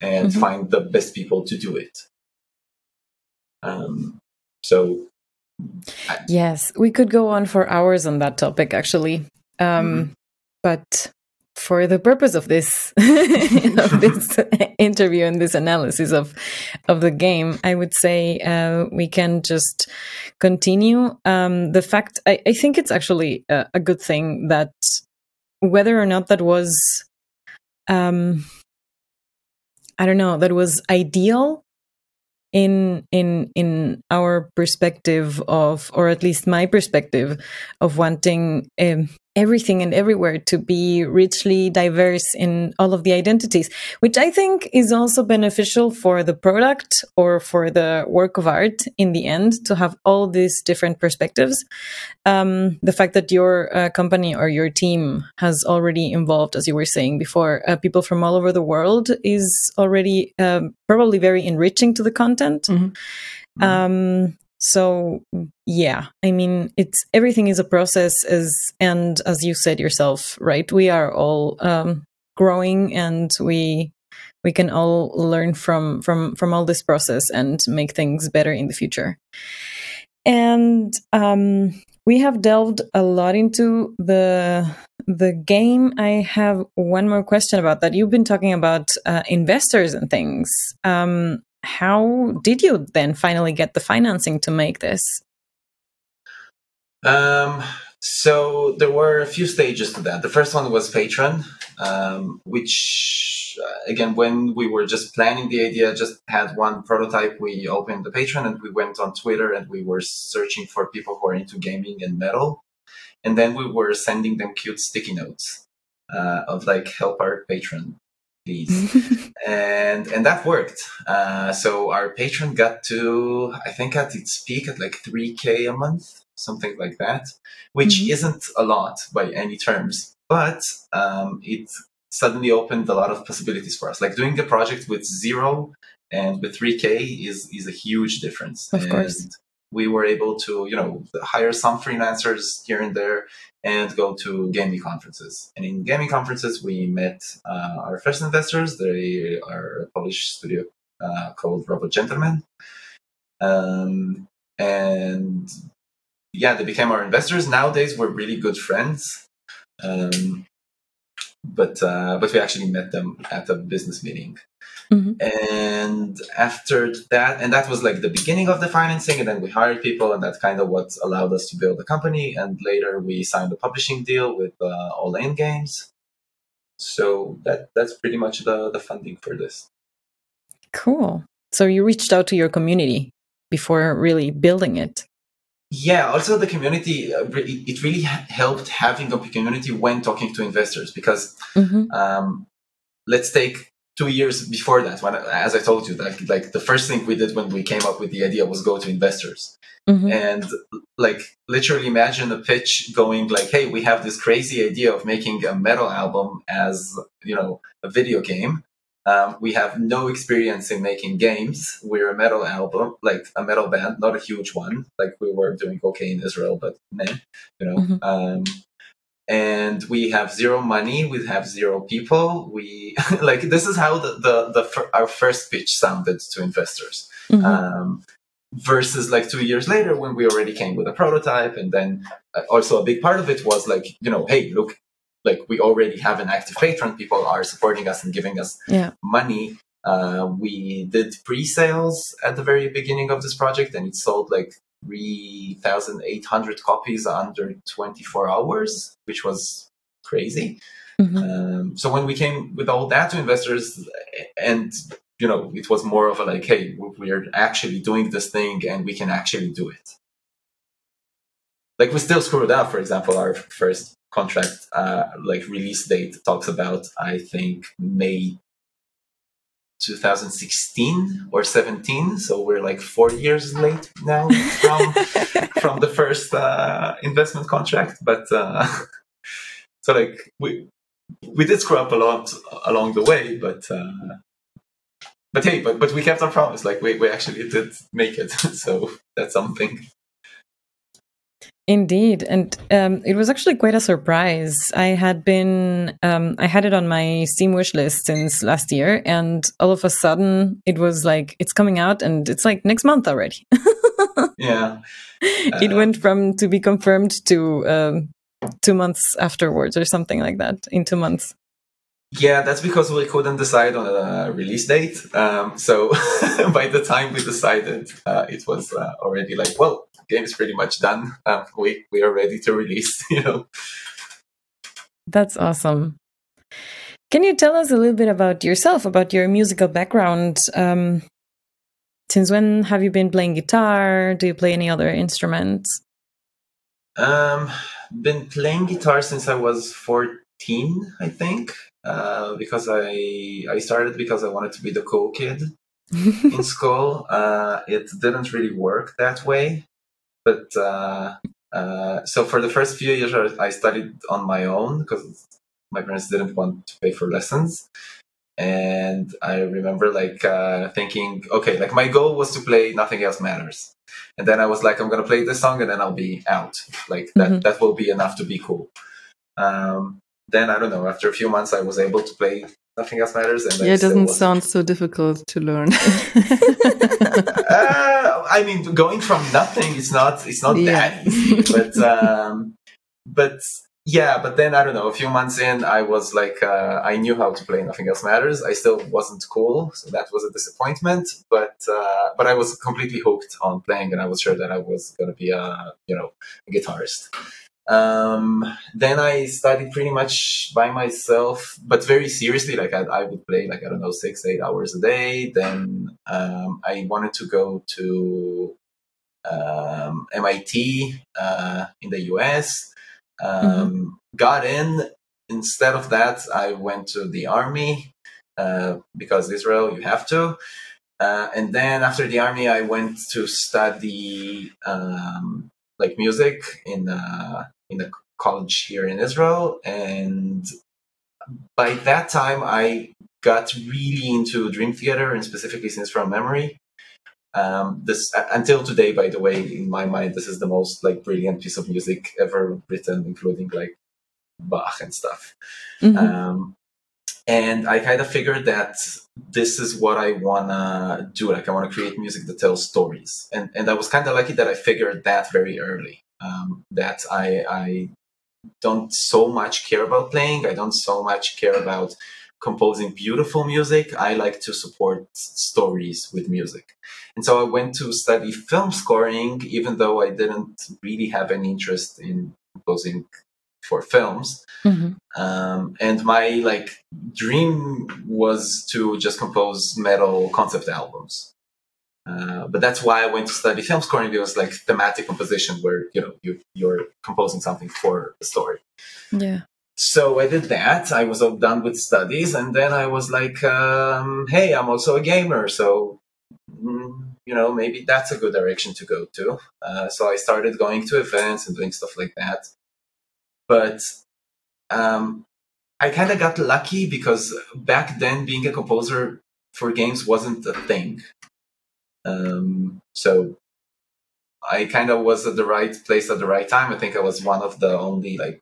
and mm-hmm. find the best people to do it. Um, so. I, yes, we could go on for hours on that topic, actually. Um, mm-hmm. But for the purpose of this of this interview and this analysis of of the game, I would say uh, we can just continue. Um, the fact I, I, think it's actually a, a, good thing that whether or not that was, um, I don't know, that was ideal in in in our perspective of or at least my perspective of wanting um, everything and everywhere to be richly diverse in all of the identities, which I think is also beneficial for the product or for the work of art in the end to have all these different perspectives. Um, the fact that your uh, company or your team has already involved, as you were saying before, uh, people from all over the world is already um, probably very enriching to the content. Mm-hmm. Um, so yeah i mean it's everything is a process as and as you said yourself right? We are all um, growing and we we can all learn from from from all this process and make things better in the future. And um, we have delved a lot into the the game. I have one more question about that. You've been talking about uh, investors and things. Um, how did you then finally get the financing to make this? Um, so there were a few stages to that. The first one was Patreon, um, which uh, again, when we were just planning the idea, just had one prototype. We opened the Patreon and we went on Twitter and we were searching for people who are into gaming and metal, and then we were sending them cute sticky notes uh, of like help our Patreon please. and and that worked. Uh, so our Patreon got to I think at its peak at like three k a month, something like that, which mm-hmm. isn't a lot by any terms, but um, it suddenly opened a lot of possibilities for us. Like doing the project with zero and with 3k is is a huge difference. Of and course. We were able to, you know, hire some freelancers here and there and go to gaming conferences. And in gaming conferences, we met uh, our first investors. They are a Polish studio uh, called Robot Gentleman. Um, and yeah, they became our investors. Nowadays, we're really good friends. Um, but uh, but we actually met them at a business meeting. Mm-hmm. And after that, and that was like the beginning of the financing, and then we hired people, and that's kind of what allowed us to build the company. And later, we signed a publishing deal with uh, All In Games. So that that's pretty much the the funding for this. Cool. So you reached out to your community before really building it. Yeah, also the community, uh, it really helped having a community when talking to investors because mm-hmm. um, let's take two years before that, when, as I told you, like, like the first thing we did when we came up with the idea was go to investors. Mm-hmm. And like literally imagine a pitch going like, hey, we have this crazy idea of making a metal album as, you know, a video game. Um, we have no experience in making games. We're a metal album, like a metal band, not a huge one. Like we were doing okay in Israel, but meh, you know. Mm-hmm. Um, and we have zero money. We have zero people. We like this is how the the, the our first pitch sounded to investors. Mm-hmm. Um, versus like two years later when we already came with a prototype and then uh, also a big part of it was like you know hey look like we already have an active Patreon people are supporting us and giving us yeah. money uh, we did pre-sales at the very beginning of this project and it sold like 3,800 copies under 24 hours, which was crazy. Mm-hmm. Um, so when we came with all that to investors, and you know, it was more of a like, hey, we're actually doing this thing, and we can actually do it. Like we still screwed up. For example, our first contract, uh, like release date, talks about I think May 2016 or 17 so we're like four years late now from from the first uh, investment contract. But uh, so like we we did screw up a lot along the way but uh, but hey but but we kept our promise. Like we, we actually did make it. So that's something Indeed, and um, it was actually quite a surprise. I had been, um, I had it on my Steam wish list since last year, and all of a sudden, it was like it's coming out, and it's like next month already. yeah, uh, it went from to be confirmed to um, two months afterwards, or something like that, in two months. Yeah, that's because we couldn't decide on a release date. Um, so by the time we decided, uh, it was uh, already like, well, game is pretty much done. Um, we we are ready to release. You know. That's awesome. Can you tell us a little bit about yourself, about your musical background? Um, since when have you been playing guitar? Do you play any other instruments? Um, been playing guitar since I was fourteen, I think. Uh, because I I started because I wanted to be the cool kid in school. Uh, it didn't really work that way. But uh, uh, so for the first few years, I studied on my own because my parents didn't want to pay for lessons. And I remember like uh, thinking, okay, like my goal was to play Nothing Else Matters. And then I was like, I'm gonna play this song and then I'll be out. Like that, mm-hmm. that will be enough to be cool. Um, then I don't know. After a few months, I was able to play nothing else matters. And yeah, it doesn't sound so difficult to learn. uh, I mean, going from nothing, it's not, it's not yeah. that easy. But, um, but yeah, but then I don't know. A few months in, I was like, uh, I knew how to play Nothing Else Matters. I still wasn't cool, so that was a disappointment. But uh, but I was completely hooked on playing, and I was sure that I was going to be a you know a guitarist. Um, then I studied pretty much by myself, but very seriously. Like I, I, would play like I don't know six eight hours a day. Then um, I wanted to go to um, MIT uh, in the US. Um, mm-hmm. Got in. Instead of that, I went to the army uh, because Israel you have to. Uh, and then after the army, I went to study um, like music in uh, in a college here in Israel. And by that time, I got really into Dream Theater and specifically Scenes from Memory. Um, this until today, by the way, in my mind, this is the most like brilliant piece of music ever written, including like Bach and stuff. Mm-hmm. Um, and I kind of figured that this is what I wanna do. Like I wanna create music that tells stories, and and I was kind of lucky that I figured that very early um, that I, I don't so much care about playing. I don't so much care about composing beautiful music. I like to support stories with music. And so I went to study film scoring, even though I didn't really have any interest in composing for films. Mm-hmm. Um, and my like dream was to just compose metal concept albums. Uh, but that's why I went to study film scoring. It was like thematic composition, where you know you you're composing something for the story. Yeah. So I did that. I was all done with studies, and then I was like, um, "Hey, I'm also a gamer, so mm, you know maybe that's a good direction to go to." Uh, so I started going to events and doing stuff like that. But um, I kind of got lucky because back then, being a composer for games wasn't a thing. Um, so I kind of was at the right place at the right time. I think I was one of the only like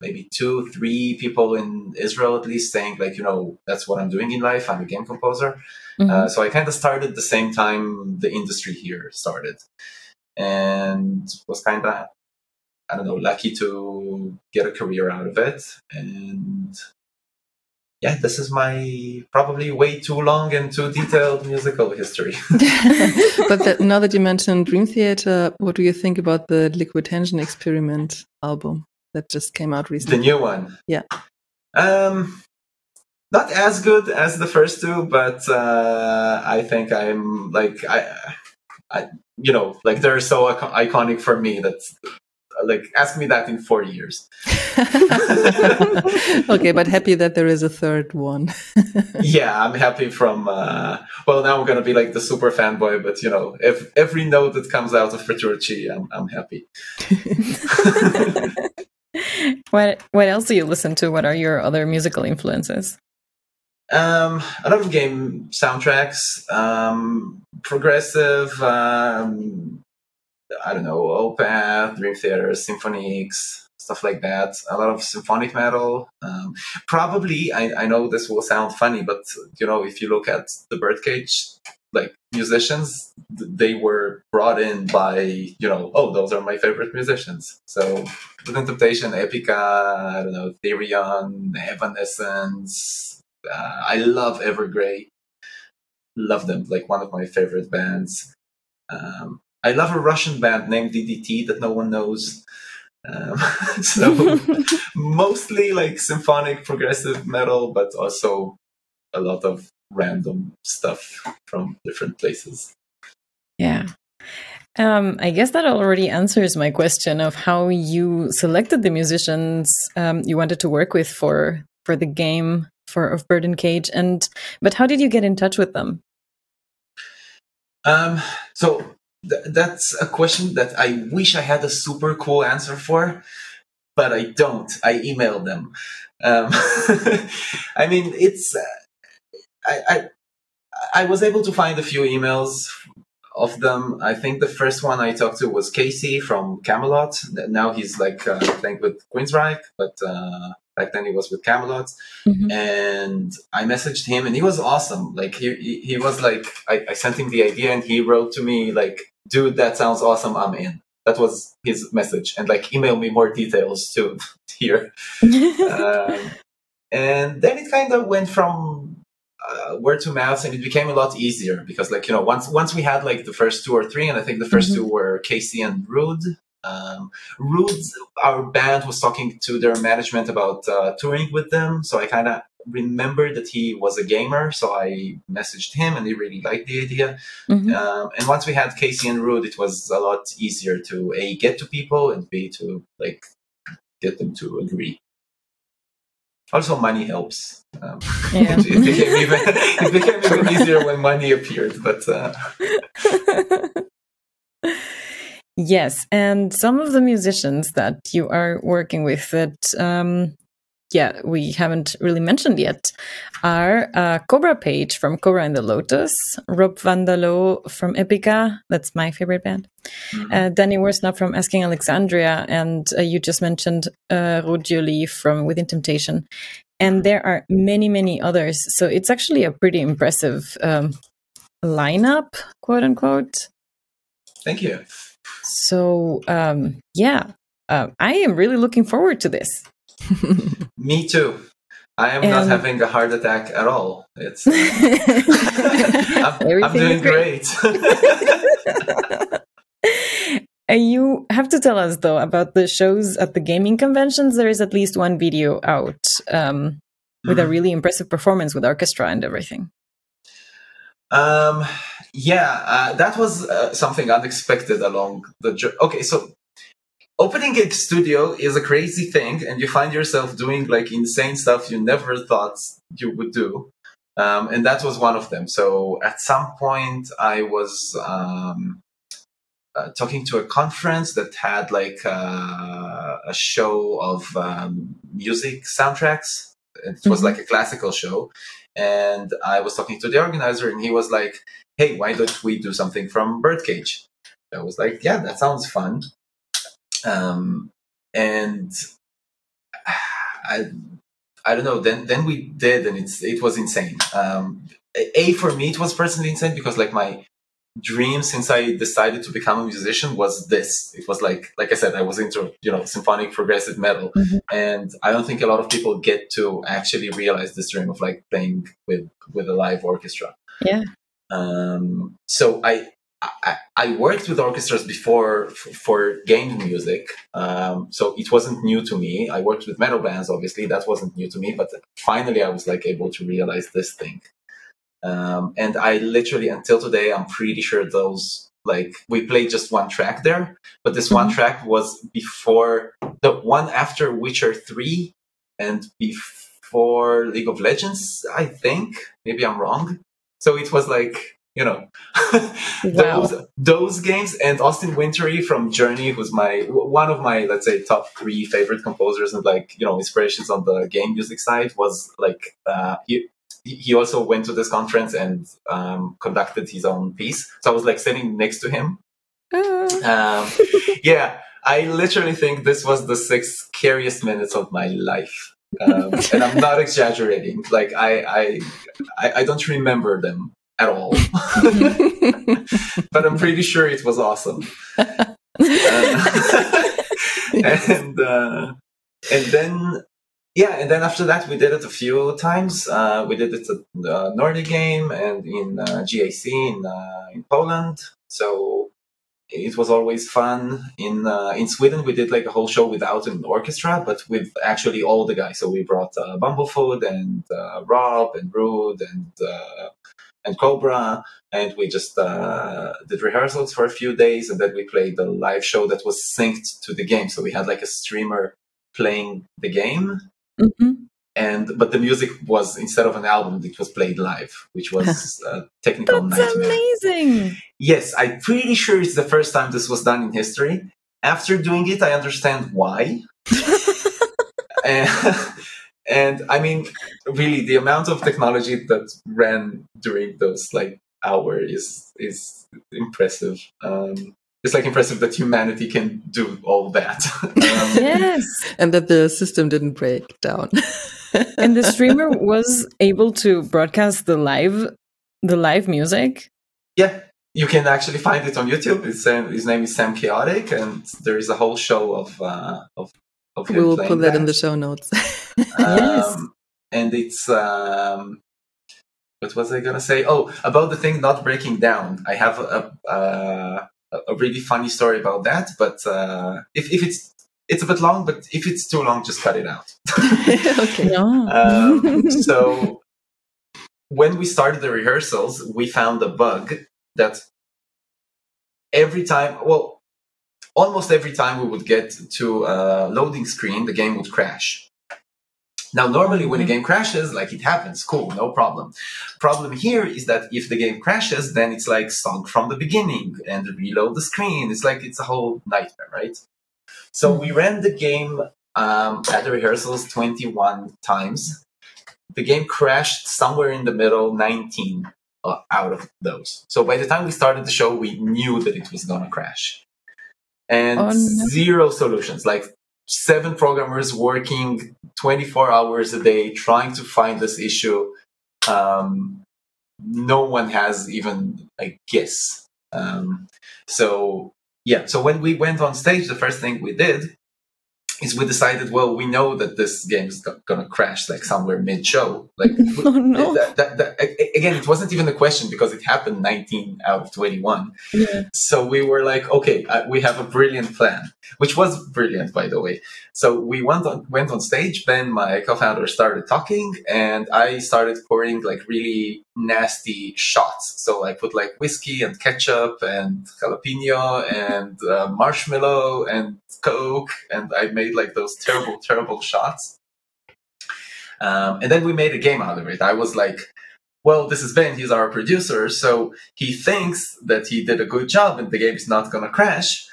maybe two, three people in Israel at least saying like, you know, that's what I'm doing in life. I'm a game composer. Mm-hmm. Uh, so I kind of started the same time the industry here started, and was kind of I don't know lucky to get a career out of it. And yeah, this is my probably way too long and too detailed musical history. but that, now that you mentioned Dream Theater, what do you think about the Liquid Tension Experiment album that just came out recently? The new one. Yeah. Um, not as good as the first two, but uh, I think I'm like I, I, you know, like they're so iconic for me that like ask me that in four years. Okay but happy that there is a third one. Yeah i'm happy from uh, well now i'm gonna be like the super fanboy but you know if every note that comes out of petrucci i'm, I'm happy. What what else do you listen to? What are your other musical influences? Um, a lot of game soundtracks, um, progressive, um, I don't know, Opeth, Dream Theater, Symphony X, stuff like that. A lot of symphonic metal. Um, probably, I, I know this will sound funny, but you know, if you look at the Birdcage, like musicians, they were brought in by you know, oh, those are my favorite musicians. So Within Temptation, Epica, I don't know, Therion, Evanescence. Uh, I love Evergrey. Love them, like one of my favorite bands. Um, I love a Russian band named DDT that no one knows. Um, so mostly like symphonic progressive metal, but also a lot of random stuff from different places. Yeah. Um, I guess that already answers my question of how you selected the musicians um, you wanted to work with for for the game for of Bird and Cage, and but how did you get in touch with them? Um, so th- that's a question that I wish I had a super cool answer for, but I don't. I emailed them. Um, I mean, it's. Uh, I, I I was able to find a few emails of them. I think the first one I talked to was Casey from Kamelot. Now he's like uh, playing with Queensryche, but uh, back then he was with Kamelot. Mm-hmm. And I messaged him, and he was awesome. Like he he, he was like I, I sent him the idea, and he wrote to me like dude, that sounds awesome. I'm in. That was his message. And like, email me more details too here. um, and then it kind of went from uh, word to mouth and it became a lot easier because like, you know, once, once we had like the first two or three, and I think the 1st mm-hmm. two were Casey and Ruud. Um, Ruud, our band was talking to their management about uh, touring with them. So I kind of remembered that he was a gamer, so I messaged him, and he really liked the idea. Mm-hmm. Um, and once we had Casey and Ruud, it was a lot easier to a get to people and b to like get them to agree. Also, money helps. Um, yeah. it, it, became even it became even easier when money appeared, but. Uh... Yes, and some of the musicians that you are working with that um, yeah, we haven't really mentioned yet are uh, Cobra Paige from Cobra and the Lotus, Rob van der Loo from Epica, that's my favorite band, mm-hmm. uh, Danny Worsnop from Asking Alexandria, and uh, you just mentioned uh, Lee from Within Temptation. And there are many, many others. So it's actually a pretty impressive um, lineup, quote unquote. Thank you. So, um, yeah, uh, I am really looking forward to this. Me too. I am and not having a heart attack at all. It's uh, I'm, I'm, doing great. you have to tell us though about the shows at the gaming conventions. There is at least one video out um, with mm. a mm-hmm. really impressive performance with orchestra and everything. Um, yeah, uh, that was uh, something unexpected along the journey. Okay, so opening a studio is a crazy thing and you find yourself doing like insane stuff you never thought you would do um, and that was one of them so at some point i was um, uh, talking to a conference that had like uh, a show of um, music soundtracks it was mm-hmm. like a classical show and i was talking to the organizer and he was like hey why don't we do something from birdcage i was like yeah that sounds fun um, and I, I don't know. Then then we did, and it's it was insane. Um, a for me, it was personally insane because like my dream since I decided to become a musician was this. It was like, like I said, I was into, you know, symphonic progressive metal. Mhm. And I don't think a lot of people get to actually realize this dream of like playing with, with a live orchestra. Yeah. Um, so I, I, I worked with orchestras before f- for game music. Um, so it wasn't new to me. I worked with metal bands, obviously. That wasn't new to me. But finally, I was like able to realize this thing. Um, and I literally, until today, I'm pretty sure those like we played just one track there, but this one Mhm. track was before the one after Witcher three and before League of Legends. I think maybe I'm wrong. So it was like you know those those games and Austin Wintory from Journey, who's my one of my let's say top three favorite composers and like you know inspirations on the game music side was like uh, he he also went to this conference and um, conducted his own piece. So I was like sitting next to him. Ah. Um, yeah, I literally think this was the six scariest minutes of my life. Um, and I'm not exaggerating. Like I, I, I, don't remember them at all, but I'm pretty sure it was awesome. Uh, and uh, and then yeah, and then after that we did it a few times. Uh, we did it at the Nordic game and in uh, GAC in uh, in Poland. So it was always fun. In uh, in Sweden, we did like a whole show without an orchestra, but with actually all the guys. So we brought uh, Bumblefoot and uh, Rob and Ruud and uh, and Cobra, and we just uh, did rehearsals for a few days, and then we played the live show that was synced to the game. So we had like a streamer playing the game, Mhm. And but the music was instead of an album, it was played live, which was a technical That's nightmare. amazing. Yes, I'm pretty sure it's the first time this was done in history. After doing it, I understand why. and, and I mean, really, the amount of technology that ran during those like hour is is impressive. Um, it's like impressive that humanity can do all that. um, yes. and that the system didn't break down. And the streamer was able to broadcast the live the live music. Yeah, you can actually find it on YouTube. It's um, his name is Sam Chaotic, and there is a whole show of uh, of of him we will put that in the show notes. Yes. Um, and it's um, what was I gonna say? Oh, about the thing not breaking down. I have a a, a really funny story about that, but uh, if if it's it's a bit long, but if it's too long, just cut it out. okay. No. Um, so when we started the rehearsals, we found a bug that every time, well, almost every time we would get to a loading screen, the game would crash. Now, normally when a game crashes, like it happens, cool, no problem. Problem here is that if the game crashes, then it's like sunk from the beginning and reload the screen. It's like it's a whole nightmare, right? So we ran the game um, at the rehearsals 21 times. The game crashed somewhere in the middle, 19 uh, out of those. So by the time we started the show, we knew that it was gonna crash, and Oh, no. zero solutions. Like seven programmers working 24 hours a day trying to find this issue. Um, no one has even a guess. Um, so yeah, so when we went on stage, the first thing we did is we decided, well, we know that this game is gonna crash like somewhere mid-show. Like, Oh, no. that, that, that, again, it wasn't even a question because it happened 19 out of 21. Yeah. So we were like, okay, uh, we have a brilliant plan, which was brilliant, by the way. So we went on went on stage. Ben, my co-founder, started talking, and I started pouring like really nasty shots. So I put like whiskey and ketchup and jalapeno and uh, marshmallow and coke, and I made like those terrible, terrible shots. Um, and then we made a game out of it. I was like, well, this is Ben, he's our producer, so he thinks that he did a good job and the game is not going to crash.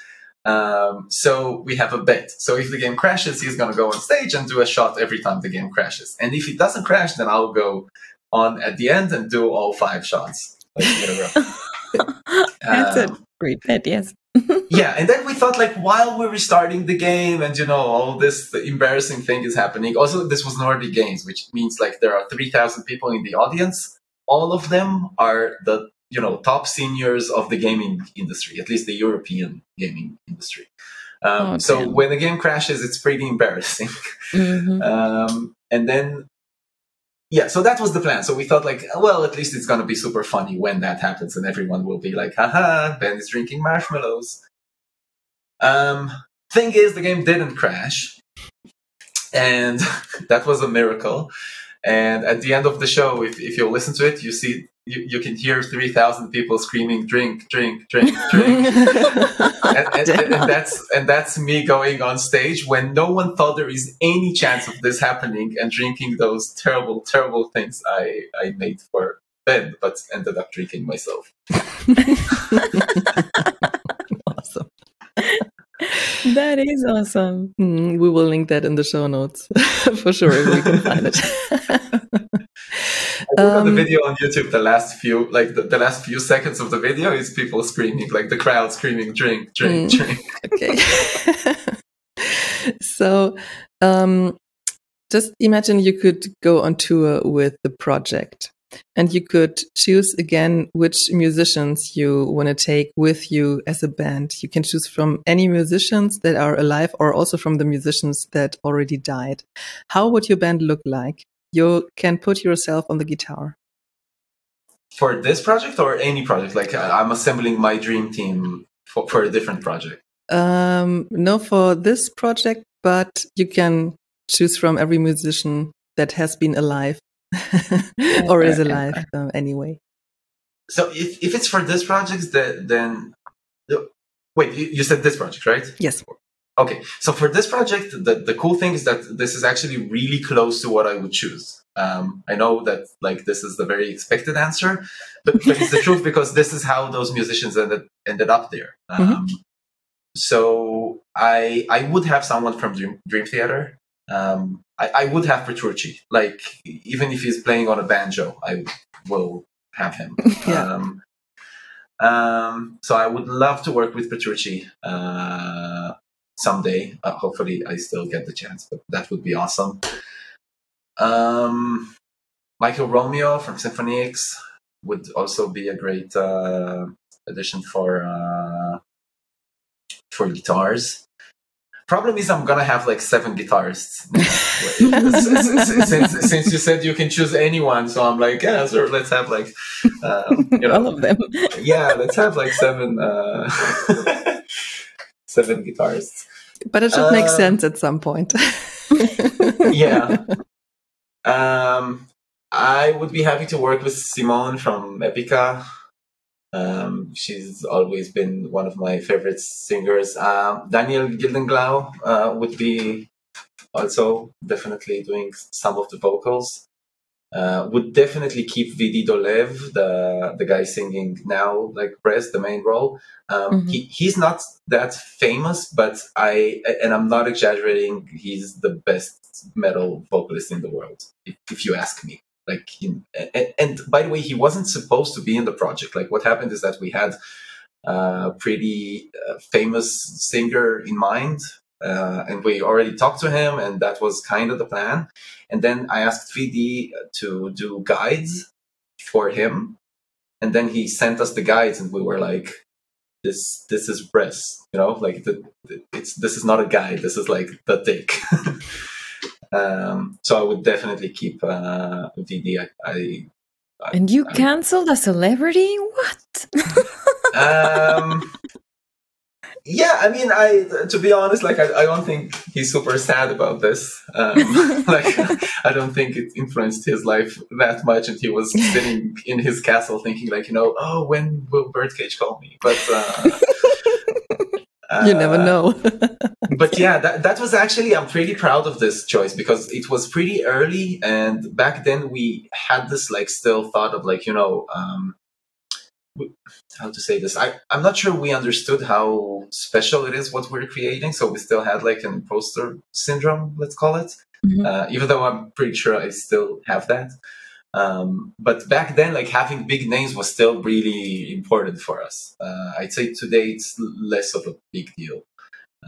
Um, so we have a bet. So if the game crashes, he's going to go on stage and do a shot every time the game crashes. And if it doesn't crash, then I'll go on at the end and do all five shots like, in a row. That's Um, a great bet, yes. yeah, and then we thought like while we were starting the game and you know all this embarrassing thing is happening. Also, this was Nordic Games, which means like there are three thousand people in the audience. All of them are the you know top seniors of the gaming industry, at least the European gaming industry. Um, Oh, so when the game crashes, it's pretty embarrassing. Mhm. um, and then yeah so that was the plan. So we thought like well at least it's to be super funny when that happens and everyone will be like haha ben is drinking marshmallows. Um thing is the game didn't crash and that was a miracle. And at the end of the show if, if you listen to it you see you, you can hear 3000 people screaming drink drink drink drink. And, and, and, and that's and that's me going on stage when no one thought there is any chance of this happening and drinking those terrible terrible things i i made for ben but ended up drinking myself. Awesome. That is awesome. Mm, we will link that in the show notes for sure if we can find it. I look on the Um, video on youtube the last few like the, the last few seconds of the video is people screaming like the crowd screaming drink drink Mm. drink okay. so, um, just imagine you could go on tour with the project and you could choose again which musicians you want to take with you as a band. You can choose from any musicians that are alive or also from the musicians that already died. How would your band look like? You can put yourself on the guitar. for this project or any project like I- i'm assembling my dream team for, for a different project Um, no, for this project, but you can choose from every musician that has been alive or is alive um, anyway. So if, if it's for this project, then, then wait, you, you said this project, right? Yes. Okay, so for this project, the, the cool thing is that this is actually really close to what I would choose. Um, I know that like this is the very expected answer, but, but it's the truth because this is how those musicians ended ended up there. Um, So I I would have someone from Dream, Dream Theater. Um, I, I would have Petrucci. Like even if he's playing on a banjo, I will have him. Yeah. Um, um, so I would love to work with Petrucci uh, someday. Uh, hopefully, I still get the chance, but that would be awesome. Um, Michael Romeo from Symphony X would also be a great uh, addition for uh, for guitars. Problem is, I'm gonna have like seven guitarists. since, since you said you can choose anyone, so I'm like, yeah, sure, let's have like, um, you know, All of them. yeah, let's have like seven, uh, seven guitarists. But it should make Uh, sense at some point. Yeah. Um, I would be happy to work with Simone from Epica. Um, she's always been one of my favorite singers. Um, Daniel Gildenlöw uh, would be also definitely doing some of the vocals. Uh, would definitely keep Vidi Dolev, the the guy singing now, like Brest, the main role. Um, Mhm. he, he's not that famous, but I and I'm not exaggerating. He's the best metal vocalist in the world, if, if you ask me. Like, and, and by the way, he wasn't supposed to be in the project. Like, what happened is that we had a pretty uh, famous singer in mind, uh, and we already talked to him, and that was kind of the plan. And then I asked Vidi to do guides for him, and then he sent us the guides, and we were like, "This, this is Bress, you know, like the, it's this is not a guide. This is like the dick." um, so I would definitely keep uh, Vidi. I, I And you canceled a celebrity? What? um yeah i mean i to be honest like i, I don't think he's super sad about this um like i don't think it influenced his life that much and he was sitting in his castle thinking like you know oh when will birdcage call me but uh you never uh, know. but yeah, that, that was actually, I'm pretty proud of this choice because it was pretty early. And back then we had this like still thought of like, you know, um, how to say this? I, I'm not sure we understood how special it is what we're creating. So we still had like an imposter syndrome, let's call it. Mhm. Uh, even though I'm pretty sure I still have that. Um, but back then, like having big names was still really important for us. Uh, I'd say today it's less of a big deal.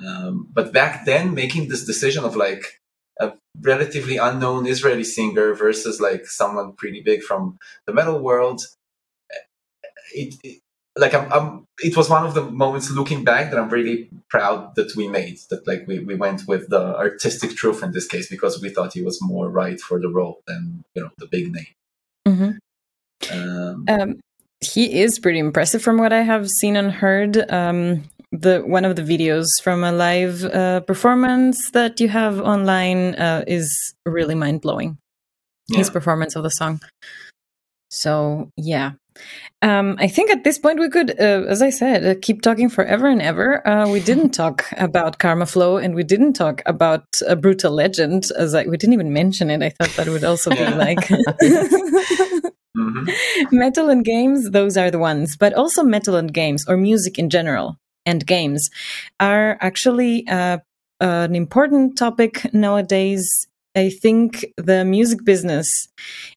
Um, but back then, making this decision of like a relatively unknown Israeli singer versus like someone pretty big from the metal world, it, it like I'm, I'm, it was one of the moments looking back that I'm really proud that we made. That like we, we went with the artistic truth in this case because we thought he was more right for the role than you know the big name. Mm-hmm. Um, um, he is pretty impressive from what I have seen and heard. Um, the one of the videos from a live uh, performance that you have online uh, is really mind blowing. Yeah. His performance of the song. So yeah, um, I think at this point we could, uh, as I said, uh, keep talking forever and ever. Uh, we didn't talk about Karmaflow, and we didn't talk about a Brütal Legend. As I, we didn't even mention it. I thought that would also be like mm-hmm. metal and games. Those are the ones, but also metal and games or music in general and games are actually uh, an important topic nowadays I think the music business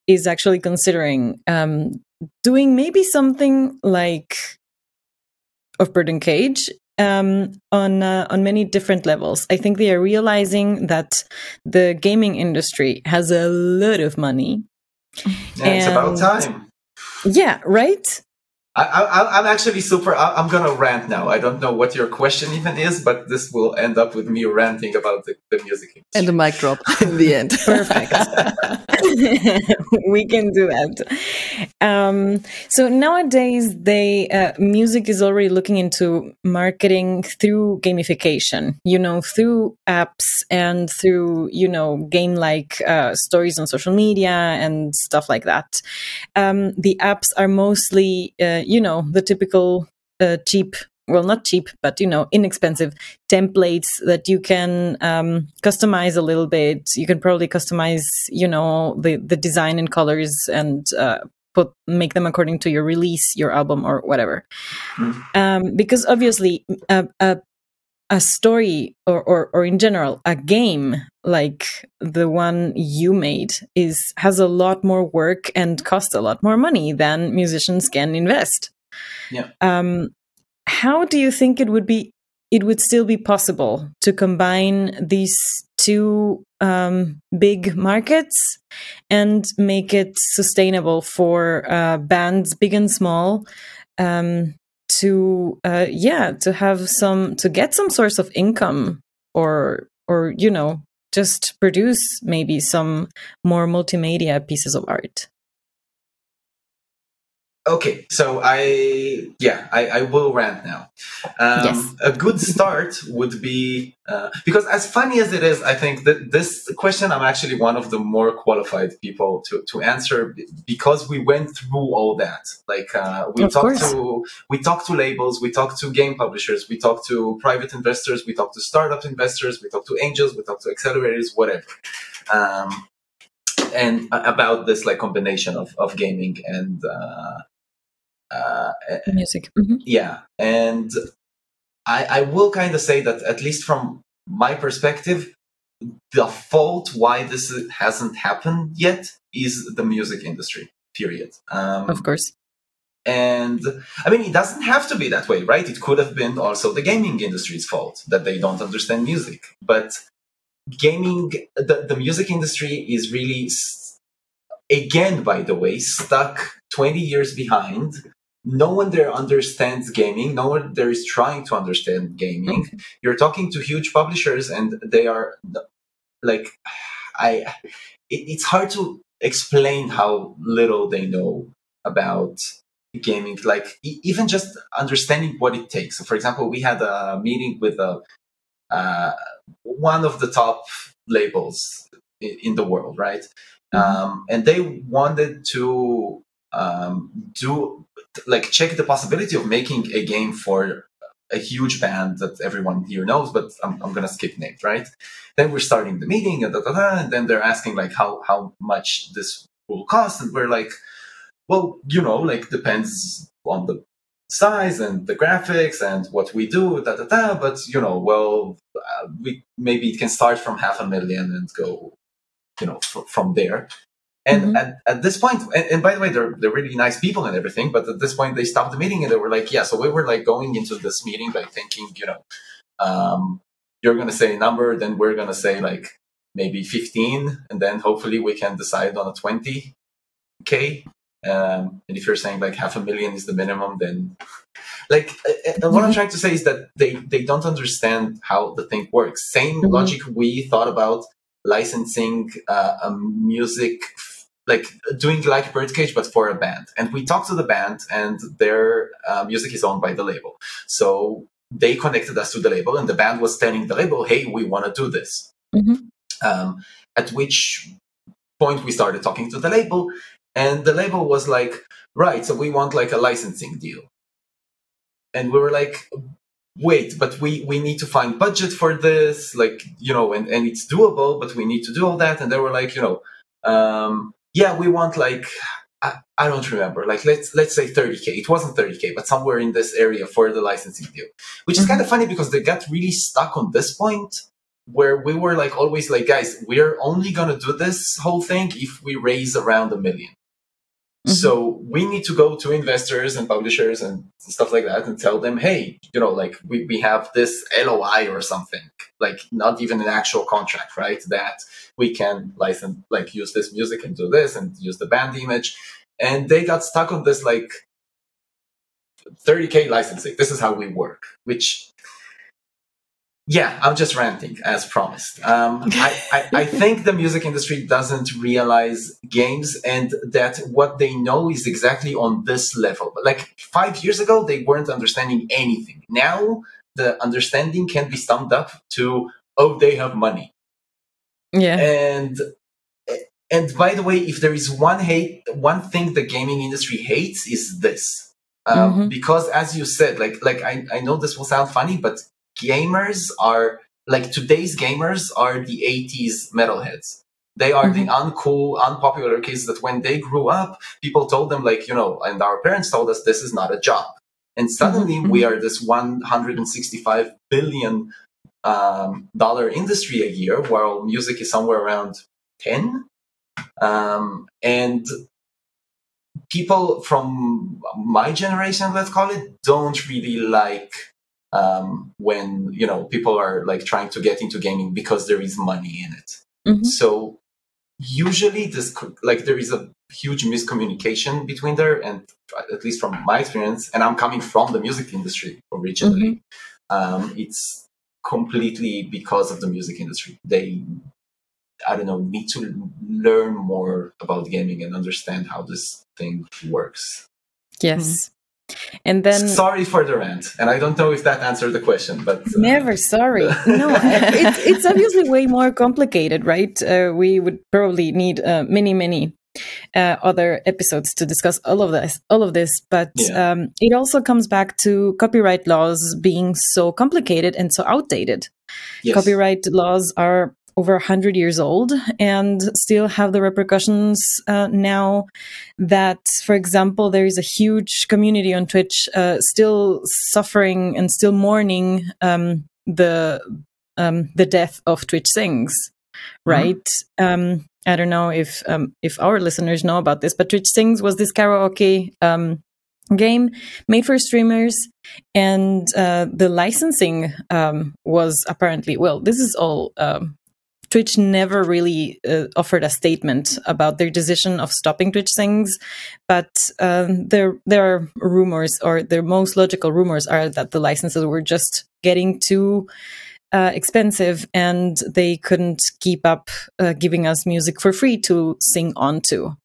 is actually considering um, doing maybe something like of Birdcage um, on uh, on many different levels. I think they are realizing that the gaming industry has a lot of money. Yeah, it's about time. Yeah, right. I, am actually super. I, am gonna rant now. I don't know what your question even is, but this will end up with me ranting about the, the music industry. and the mic drop in the end. Perfect. we can do that. Um, so nowadays, they uh, music is already looking into marketing through gamification. You know, through apps and through you know game-like uh, stories on social media and stuff like that. Um, the apps are mostly uh, you know, the typical uh, cheap well not cheap but you know inexpensive templates that you can um, customize a little bit you can probably customize you know the the design and colors and uh, put make them according to your release your album or whatever mm. um, because obviously a, a, a story or, or or in general a game like the one you made is has a lot more work and costs a lot more money than musicians can invest. Yeah. Um, how do you think it would be? It would still be possible to combine these two um, big markets and make it sustainable for uh, bands, big and small, um, to uh, yeah, to have some to get some source of income or or you know just produce maybe some more multimedia pieces of art Okay, so I yeah I, I will rant now. Um, yes. A good start would be uh, because as funny as it is, I think that this question I'm actually one of the more qualified people to, to answer because we went through all that. Like uh, we talked to we talked to labels, we talked to game publishers, we talked to private investors, we talked to startup investors, we talked to angels, we talked to accelerators, whatever. Um, and about this like combination of, of gaming and uh, uh, music. Mm-hmm. Yeah, and I, I will kind of say that at least from my perspective, the fault why this hasn't happened yet is the music industry. Period. Um, of course. And I mean, it doesn't have to be that way, right? It could have been also the gaming industry's fault that they don't understand music. But gaming, the, the music industry is really, again, by the way, stuck 20 years behind no one there understands gaming no one there is trying to understand gaming okay. you're talking to huge publishers and they are like i it, it's hard to explain how little they know about gaming like e- even just understanding what it takes so for example we had a meeting with a uh, one of the top labels in, in the world right mm-hmm. um, and they wanted to um, do like check the possibility of making a game for a huge band that everyone here knows, but I'm, I'm gonna skip names, right? Then we're starting the meeting, and, da, da, da, and then they're asking like how how much this will cost, and we're like, well, you know, like depends on the size and the graphics and what we do, da da da. But you know, well, uh, we maybe it can start from half a million and go, you know, fr- from there. And mm-hmm. at, at this point, and, and, by the way, they're, they're really nice people and everything, but at this point they stopped the meeting and they were like, yeah, so we were like going into this meeting by thinking, you know, um, you're going to say a number, then we're going to say like maybe 15, and then hopefully we can decide on a 20K Um, and if you're saying like half a million is the minimum, then like uh, uh what I'm trying to say is that they they don't understand how the thing works. Same mm-hmm. logic we thought about licensing uh, a music like doing like birdcage but for a band. And we talked to the band and their uh, music is owned by the label. So they connected us to the label and the band was telling the label hey we want to do this. Mm-hmm. um, at which point we started talking to the label and the label was like right so we want like a licensing deal. And we were like wait but we we need to find budget for this like you know and, and it's doable but we need to do all that. And they were like you know um, yeah we want like I, I don't remember. Like let's let's say 30k it wasn't 30k but somewhere in this area for the licensing deal. Which is mm-hmm. kind of funny because they got really stuck on this point where we were like always like guys we're only gonna do this whole thing if we raise around a 1000000 Mm-hmm. So we need to go to investors and publishers and stuff like that and tell them, hey, you know, like we, we have this LOI or something, like not even an actual contract, right? That we can license, like use this music and do this and use the band image. And they got stuck on this like 30k licensing. This is how we work, which yeah, I'm just ranting as promised. Um, I, I, I, think the music industry doesn't realize games and that what they know is exactly on this level. But like five years ago, they weren't understanding anything. Now the understanding can be summed up to, oh, they have money. Yeah. And and by the way, if there is one hate, one thing the gaming industry hates is this. Um, mm-hmm. Because as you said, like like I, I know this will sound funny, but gamers are like today's gamers are the 80s metalheads. They are mm-hmm. the uncool, unpopular kids that when they grew up, people told them like, you know, and our parents told us this is not a job. And suddenly mm-hmm. we are this 165 billion um, dollar industry a year, while music is somewhere around 10. Um, and people from my generation, let's call it, don't really like um, when you know people are like trying to get into gaming because there is money in it. Mm-hmm. So usually this like there is a huge miscommunication between there and at least from my experience and i'm coming from the music industry originally mm-hmm. um, it's completely because of the music industry they i don't know need to learn more about gaming and understand how this thing works yes and then sorry for the rant and i don't know if that answered the question but uh, never sorry no it's, it's obviously way more complicated right uh, we would probably need uh, many many uh, other episodes to discuss all of this all of this but yeah. um, it also comes back to copyright laws being so complicated and so outdated yes. copyright laws are over 100 years old and still have the repercussions uh, now that, for example, there is a huge community on Twitch uh, still suffering and still mourning um, the um, the death of Twitch Sings, mm-hmm. right? Mm-hmm. Um, I don't know if um, if our listeners know about this, but Twitch Sings was this karaoke um, game made for streamers and uh, the licensing um, was apparently well this is all um, Twitch never really uh, offered a statement about their decision of stopping Twitch Sings, but um, there there are rumors, or the most logical rumors are that the licenses were just getting too uh, expensive and they couldn't keep up uh, giving us music for free to sing onto.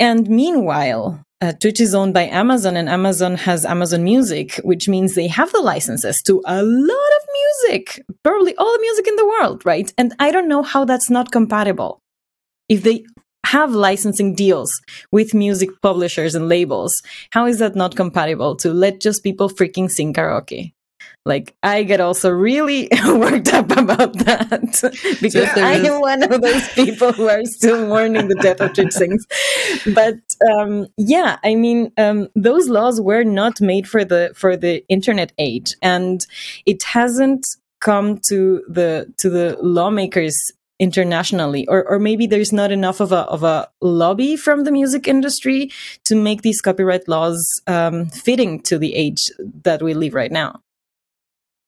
And meanwhile, uh, Twitch is owned by Amazon, and Amazon has Amazon Music, which means they have the licenses to a lot of music, probably all the music in the world, right? And I don't know how that's not compatible. If they have licensing deals with music publishers and labels, how is that not compatible to let just people freaking sing karaoke? Like I get also really worked up about that because yeah, I am one of those people who are still mourning the death of Twitch Sings. But um, yeah, I mean, um, those laws were not made for the for the internet age, and it hasn't come to the to the lawmakers internationally or or maybe there's not enough of a of a lobby from the music industry to make these copyright laws um, fitting to the age that we live right now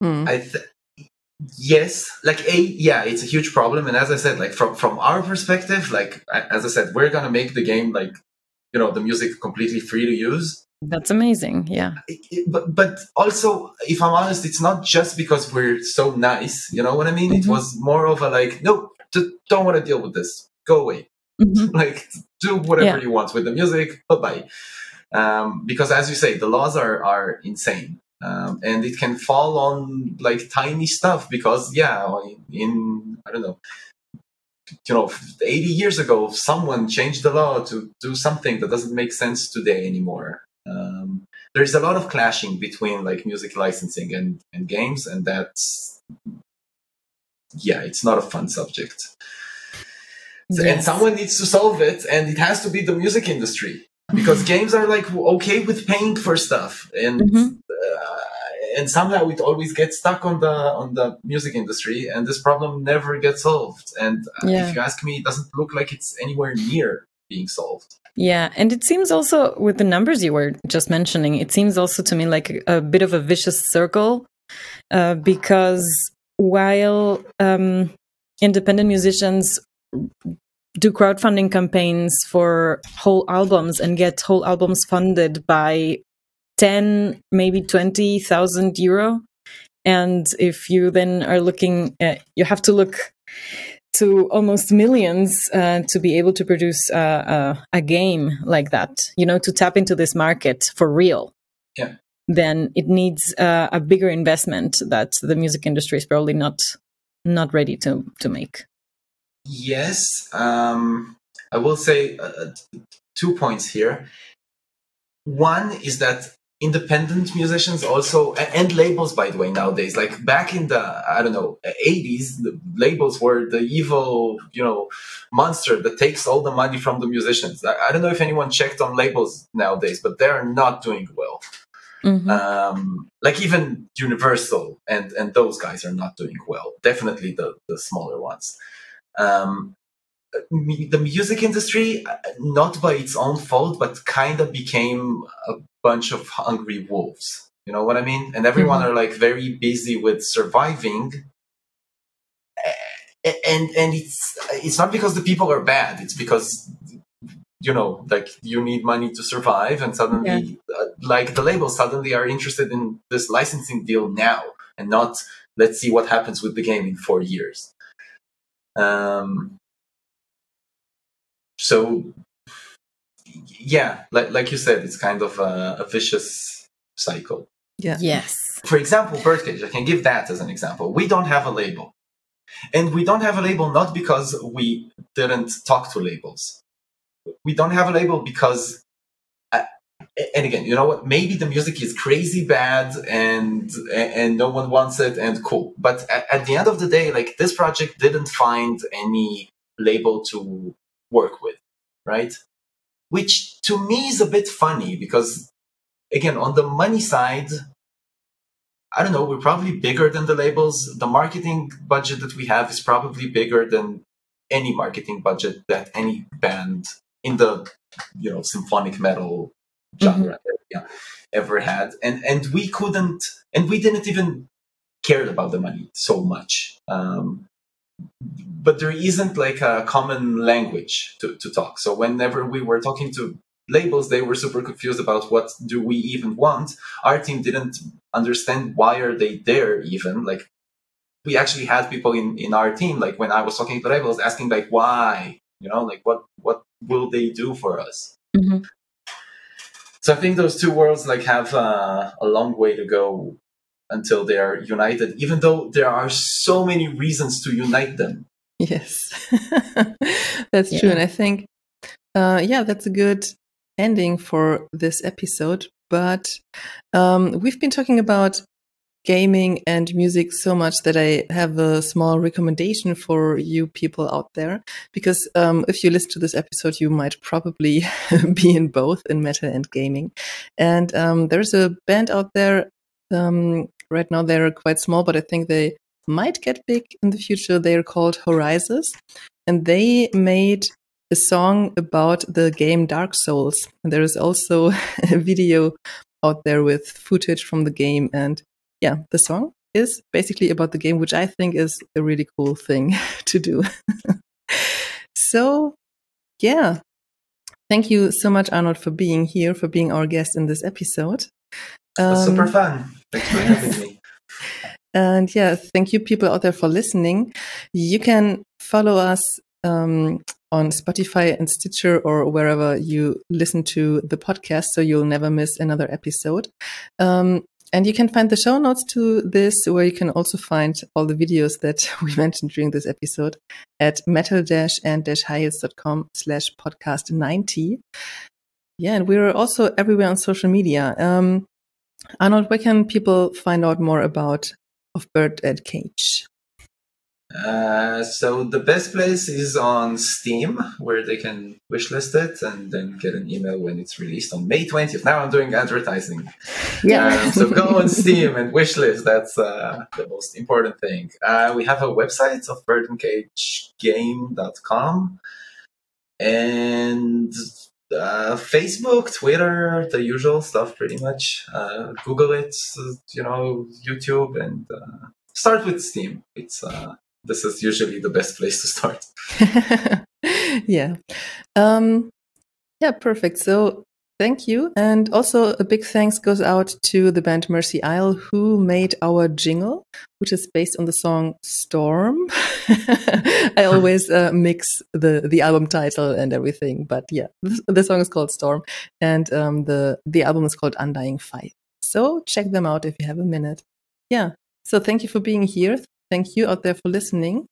Mm. I th- yes, like a yeah, it's a huge problem. And as I said, like from from our perspective, like as I said, we're gonna make the game like you know the music completely free to use. That's amazing. Yeah. It- it- but but also, if I'm honest, it's not just because we're so nice. You know what I mean? It Mhm. was more of a like, no, just don't want to deal with this. Go away. Mhm. like do whatever Yeah. you want with the music. Bye bye. Um, because as you say, the laws are are insane. Um, and it can fall on like tiny stuff because yeah in i don't know you know 80 years ago someone changed the law to do something that doesn't make sense today anymore. Um, there's a lot of clashing between like music licensing and, and games and that's yeah it's not a fun subject. And someone needs to solve it and it has to be the music industry because games are like okay with paying for stuff and Mhm. And somehow it always gets stuck on the on the music industry and this problem never gets solved and uh, Yeah. if you ask me it doesn't look like it's anywhere near being solved Yeah, and it seems also with the numbers you were just mentioning, it seems also to me like a, a bit of a vicious circle, uh, because while um, independent musicians do crowdfunding campaigns for whole albums and get whole albums funded by ten, maybe twenty thousand euro, and if you then are looking, at, you have to look to almost millions uh, to be able to produce uh, uh, a game like that, you know, to tap into this market for real. Yeah. Then it needs uh, a bigger investment that the music industry is probably not not ready to to make. yes um, i will say uh, two points here one is that independent musicians also and labels by the way nowadays. Like back in the i don't know 80s the labels were the evil you know monster that takes all the money from the musicians. I, don't know if anyone checked on labels nowadays but they're not doing well. Mhm. um, like even universal and and those guys are not doing well. Definitely the the smaller ones. Um, the music industry uh, not by its own fault but kind of became a bunch of hungry wolves. You know what i mean? And everyone Mhm. are like very busy with surviving. And and it's it's not because the people are bad. It's because you know like you need money to survive and suddenly uh, like the labels suddenly are interested in this licensing deal now and not let's see what happens with the game in four years. Um so yeah like, like you said it's kind of a, a vicious cycle. Yeah. Yes. for example birdcage i can give that as an example. We don't have a label. And we don't have a label not because we didn't talk to labels. We don't have a label because uh, and again you know what? Maybe the music is crazy bad and and no one wants it and cool. But at, at the end of the day like this project didn't find any label to work with right which to me is a bit funny because again on the money side I don't know, we're probably bigger than the labels. The marketing budget that we have is probably bigger than any marketing budget that any band in the you know symphonic metal genre yeah, ever had. And and we couldn't and we didn't even care about the money so much. Um, but there isn't like a common language to, to talk. So whenever we were talking to labels, they were super confused about what do we even want. Our team didn't understand why are they there even. Like we actually had people in, in our team, like when I was talking to labels, asking like why, you know, like what what will they do for us? Mhm. So I think those two worlds like have uh, a long way to go until they are united, even though there are so many reasons to unite them. Yes, that's true. And I think, uh, yeah, that's a good ending for this episode. But um, we've been talking about gaming and music so much that I have a small recommendation for you people out there. Because um, if you listen to this episode, you might probably be in both in metal and gaming. And um, there's a band out there. Um, right now, they're quite small, but I think they might get big in the future. They are called Horizons, and they made a song about the game Dark Souls. And there is also a video out there with footage from the game. And yeah, the song is basically about the game, which I think is a really cool thing to do. so, yeah, thank you so much, Arnold, for being here, for being our guest in this episode. Um, super fun. Thanks for having me. And yeah, thank you, people out there, for listening. You can follow us um, on Spotify and Stitcher or wherever you listen to the podcast, so you'll never miss another episode. Um, and you can find the show notes to this, where you can also find all the videos that we mentioned during this episode at metal-and-highheels.com slash podcast 90. Yeah, and we're also everywhere on social media. Um, Arnold, where can people find out more about of Bird and Cage? Uh, so the best place is on Steam, where they can wishlist it and then get an email when it's released on May 20th. Now I'm doing advertising. Yeah. Um, so go on Steam and wishlist. That's uh, the most important thing. Uh, we have a website of birdandcagegame.com and uh, Facebook, Twitter, the usual stuff, pretty much. Uh, Google it, you know, YouTube, and uh, start with Steam. It's uh, this is usually the best place to start. yeah. Um, yeah, perfect. So thank you. And also a big thanks goes out to the band Mercy Isle who made our jingle, which is based on the song Storm. I always uh, mix the, the album title and everything, but yeah, the song is called Storm and um, the, the album is called Undying Fight. So check them out if you have a minute. Yeah. So thank you for being here. Thank you out there for listening.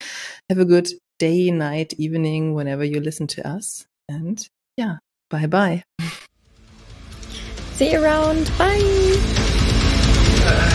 Have a good day, night, evening, whenever you listen to us. And yeah, bye bye. See you around. Bye.